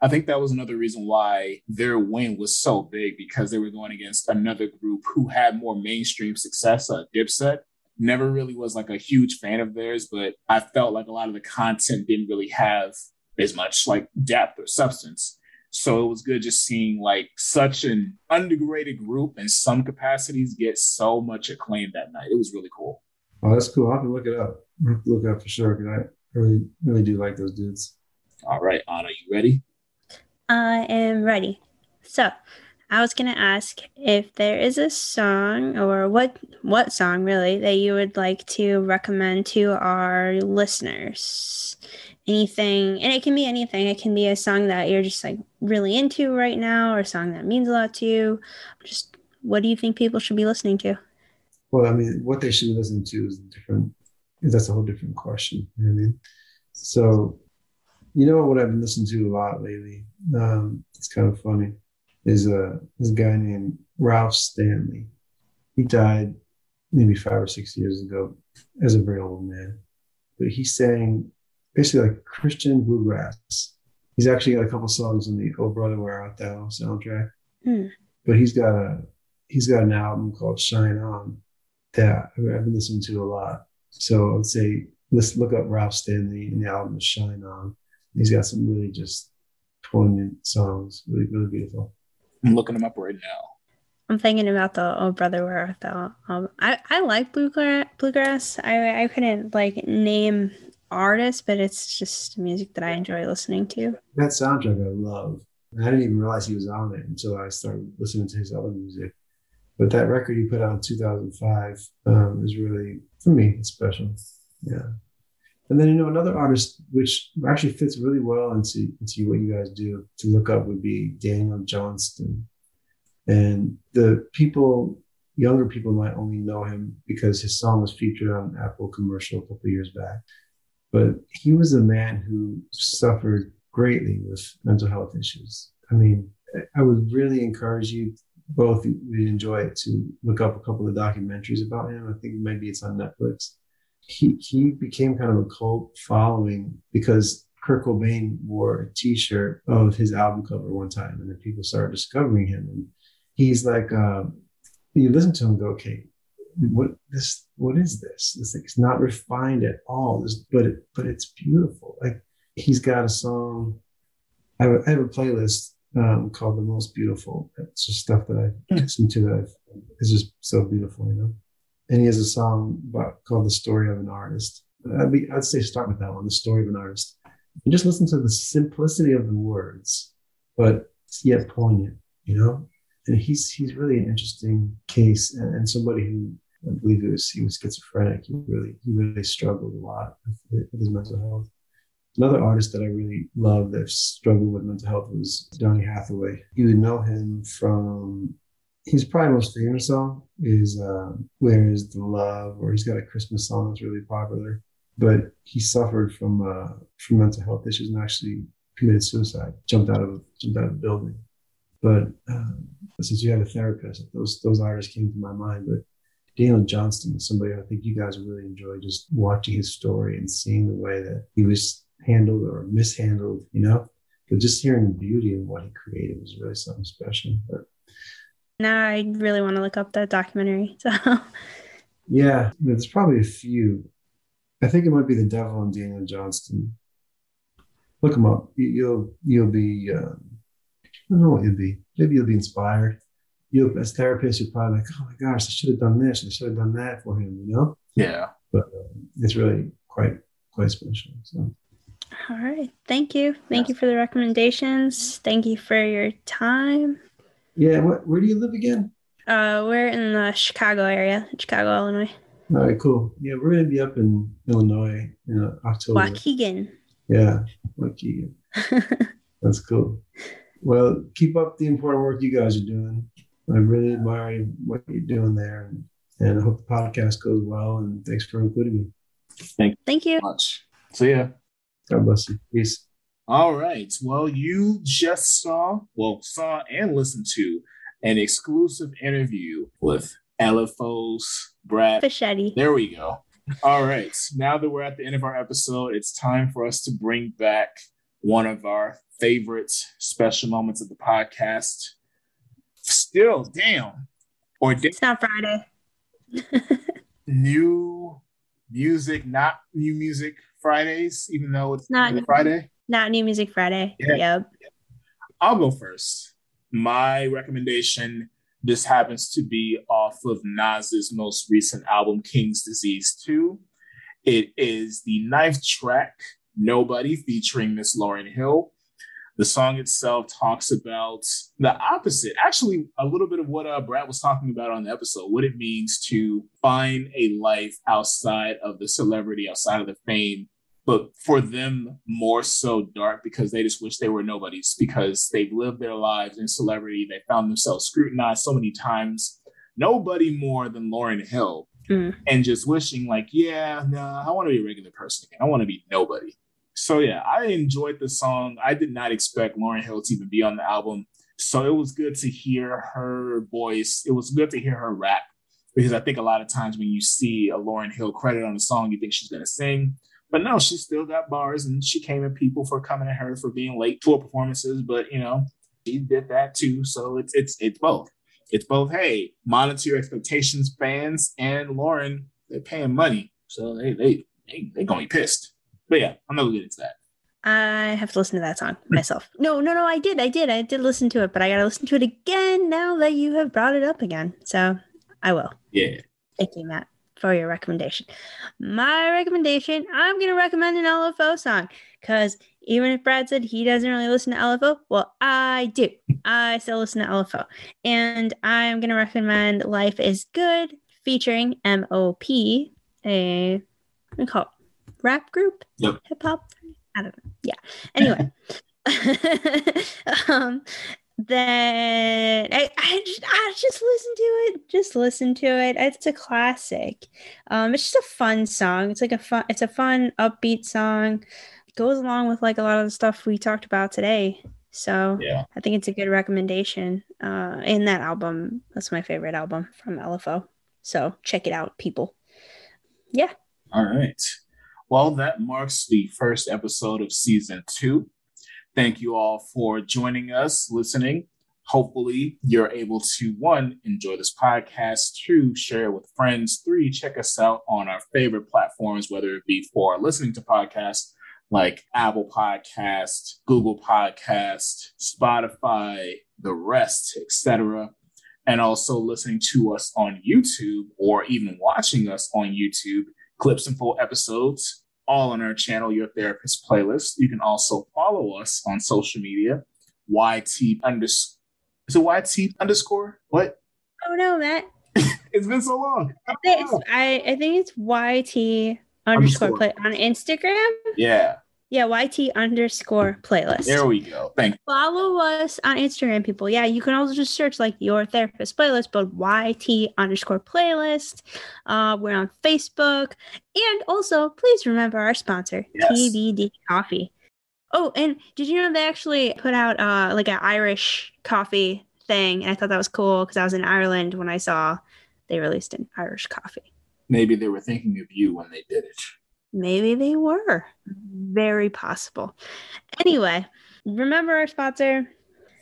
I think that was another reason why their win was so big because they were going against another group who had more mainstream success, uh, Dipset. Never really was like a huge fan of theirs, but I felt like a lot of the content didn't really have as much like depth or substance. So it was good just seeing like such an underrated group in some capacities get so much acclaim that night. It was really cool. Oh, that's cool. I'll have to look it up. I'll have to look it up for sure because I really really do like those dudes. All right, Anna, you ready? I am ready. So, I was gonna ask if there is a song or what what song really that you would like to recommend to our listeners. Anything, and it can be anything. It can be a song that you're just like really into right now, or a song that means a lot to you. Just what do you think people should be listening to? Well, I mean, what they should be listening to is different. That's a whole different question. You know what I mean? So, you know what I've been listening to a lot lately? Um, it's kind of funny. Is a this guy named Ralph Stanley. He died maybe five or six years ago as a very old man, but he sang basically like Christian bluegrass. He's actually got a couple songs on the "Oh Brother Where Art Thou" soundtrack, Hmm. but he's got a he's got an album called Shine On that I've been listening to a lot. So I would say let's look up Ralph Stanley and the album is Shine On. He's got some really just poignant songs, really really beautiful. I'm looking him up right now. I'm thinking about the Oh Brother Where Art Thou. Um, I I like bluegrass. Bluegrass. I I couldn't like name artists, but it's just music that I enjoy listening to. That soundtrack I love. I didn't even realize he was on it until I started listening to his other music. But that record he put out in 2005 um, is really, for me, it's special. Yeah. And then, you know, another artist which actually fits really well into, into what you guys do to look up would be Daniel Johnston. And the people, younger people might only know him because his song was featured on an Apple commercial a couple years back. But he was a man who suffered greatly with mental health issues. I mean, I would really encourage you both would enjoy it to look up a couple of documentaries about him. I think maybe it's on Netflix. He he became kind of a cult following because Kurt Cobain wore a T-shirt of his album cover one time, and then people started discovering him. And he's like uh, you listen to him go, okay, what this what is this? It's like it's not refined at all. This, but it but it's beautiful. Like he's got a song. I have a, I have a playlist um, called "The Most Beautiful." It's just stuff that I Hmm. listen to that I've, it's just so beautiful, you know. And he has a song about, called "The Story of an Artist." I'd, be, I'd say start with that one, "The Story of an Artist," and just listen to the simplicity of the words, but yet poignant, you know. And he's he's really an interesting case and, and somebody who I believe it was he was schizophrenic. He really he really struggled a lot with, with his mental health. Another artist that I really love that struggled with mental health was Donny Hathaway. You would know him from his probably most famous song is uh, "Where Is the Love," or he's got a Christmas song that's really popular. But he suffered from uh, from mental health issues and actually committed suicide. Jumped out of jumped out of a building. But um, since you had a therapist, those those artists came to my mind. But Daniel Johnston is somebody I think you guys really enjoy just watching his story and seeing the way that he was handled or mishandled, you know. But just hearing the beauty of what he created was really something special. But Now I really want to look up that documentary. So yeah, there's probably a few. I think it might be the Devil and Daniel Johnston. Look him up. You, you'll you'll be. Um, I don't know what you'll be. Maybe you'll be inspired. You as therapists, you're probably like, oh my gosh, I should have done this. I should have done that for him. You know. Yeah. But um, it's really quite quite special. So all right. Thank you. Thank Yes. you for the recommendations. Thank you for your time. yeah, what, where do you live again? Uh we're in the Chicago area, Chicago, Illinois. All right, cool. Yeah, we're gonna be up in Illinois in October. Waukegan. Yeah, Waukegan. That's cool. Well, keep up the important work you guys are doing. I really admire what you're doing there, and, and I hope the podcast goes well. And thanks for including me. Thank you. Thank you much. So yeah. God bless you. Peace. All right. Well, you just saw, well, saw and listened to an exclusive interview with LFO's Brad. Fischetti. There we go. All right. Now that we're at the end of our episode, it's time for us to bring back one of our favorite special moments of the podcast. Still, damn. Or da- It's not Friday. new music, not new music Fridays, even though it's Not- not Friday. Not New Music Friday. Yeah. Yep. I'll go first. My recommendation this happens to be off of Nas's most recent album, King's Disease 2. It is the ninth track, Nobody, featuring Miss Lauryn Hill. The song itself talks about the opposite, actually, a little bit of what uh, Brad was talking about on the episode, what it means to find a life outside of the celebrity, outside of the fame, but for them more so dark because they just wish they were nobodies because they've lived their lives in celebrity. They found themselves scrutinized so many times. Nobody more than lauryn hill Mm. and just wishing like yeah nah, i want to be a regular person again. I want to be nobody so yeah i enjoyed the song i did not expect lauryn hill to even be on the album so it was good to hear her voice it was good to hear her rap because i think a lot of times when you see a lauryn hill credit on a song you think she's going to sing but no, she still got bars, and she came at people for coming at her for being late to her performances. But you know, she did that too. So it's it's it's both. It's both. Hey, monitor your expectations, fans, and Lauryn. They're paying money, so they they they they gonna be pissed. But yeah, I'm not gonna get into that. I have to listen to that song myself. No, no, no, I did. I did. I did listen to it, but I got to listen to it again now that you have brought it up again. So I will. Yeah, Thank you, Matt, for your recommendation. My recommendation, I'm going to recommend an LFO song because even if Brad said he doesn't really listen to LFO, well, I do. I still listen to LFO. And I'm going to recommend Life is Good featuring MOP, a, what call it? Rap group? Yep. Hip hop? I don't know. Yeah. Anyway. um, then I, I just I just listen to it. Just listen to it. It's a classic. Um, it's just a fun song. It's like a fun. It's a fun upbeat song. It goes along with like a lot of the stuff we talked about today. So yeah. I think it's a good recommendation. Uh, in that album, that's my favorite album from LFO. So check it out, people. Yeah. All right. Well, that marks the first episode of season two. Thank you all for joining us, listening. hopefully you're able to one enjoy this podcast two share with friends three check us out on our favorite platforms whether it be for listening to podcasts like apple podcast google podcast spotify the rest etc and also listening to us on youtube or even watching us on youtube clips and full episodes all on our channel your therapist playlist you can also follow us on social media yt underscore is it YT underscore? What? Oh no, Matt. it's been so long. I think it's, I, I think it's YT underscore, underscore. play on Instagram. Yeah. Yeah, YT underscore playlist. There we go. Thank you. Follow us on Instagram, people. Yeah, you can also just search like your therapist playlist, but YT underscore playlist. Uh, we're on Facebook. And also, please remember our sponsor, yes. TBD Coffee. Oh, and did you know they actually put out uh, like an Irish coffee thing? And I thought that was cool because I was in Ireland when I saw they released an Irish coffee. Maybe they were thinking of you when they did it. Maybe they were. Very possible. Anyway, remember our sponsor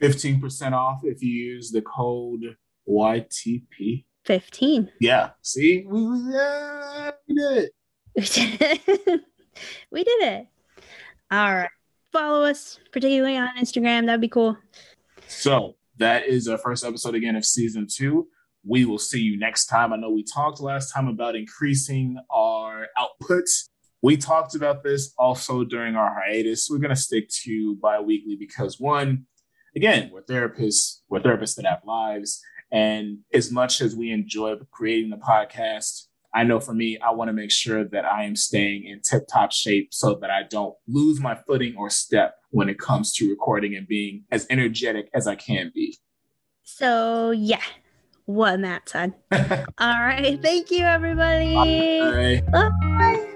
15% off if you use the code YTP. 15. Yeah. See? We, uh, we did it. we did it. All right follow us, particularly on Instagram. That'd be cool. So that is our first episode again of season two. We will see you next time. I know we talked last time about increasing our outputs. We talked about this also during our hiatus. We're going to stick to bi weekly because, one, again, we're therapists, we're therapists that have lives. And as much as we enjoy creating the podcast, I know for me, I want to make sure that I am staying in tip top shape so that I don't lose my footing or step when it comes to recording and being as energetic as I can be. So, yeah, one Matt said. All right. Thank you, everybody. Bye. Bye.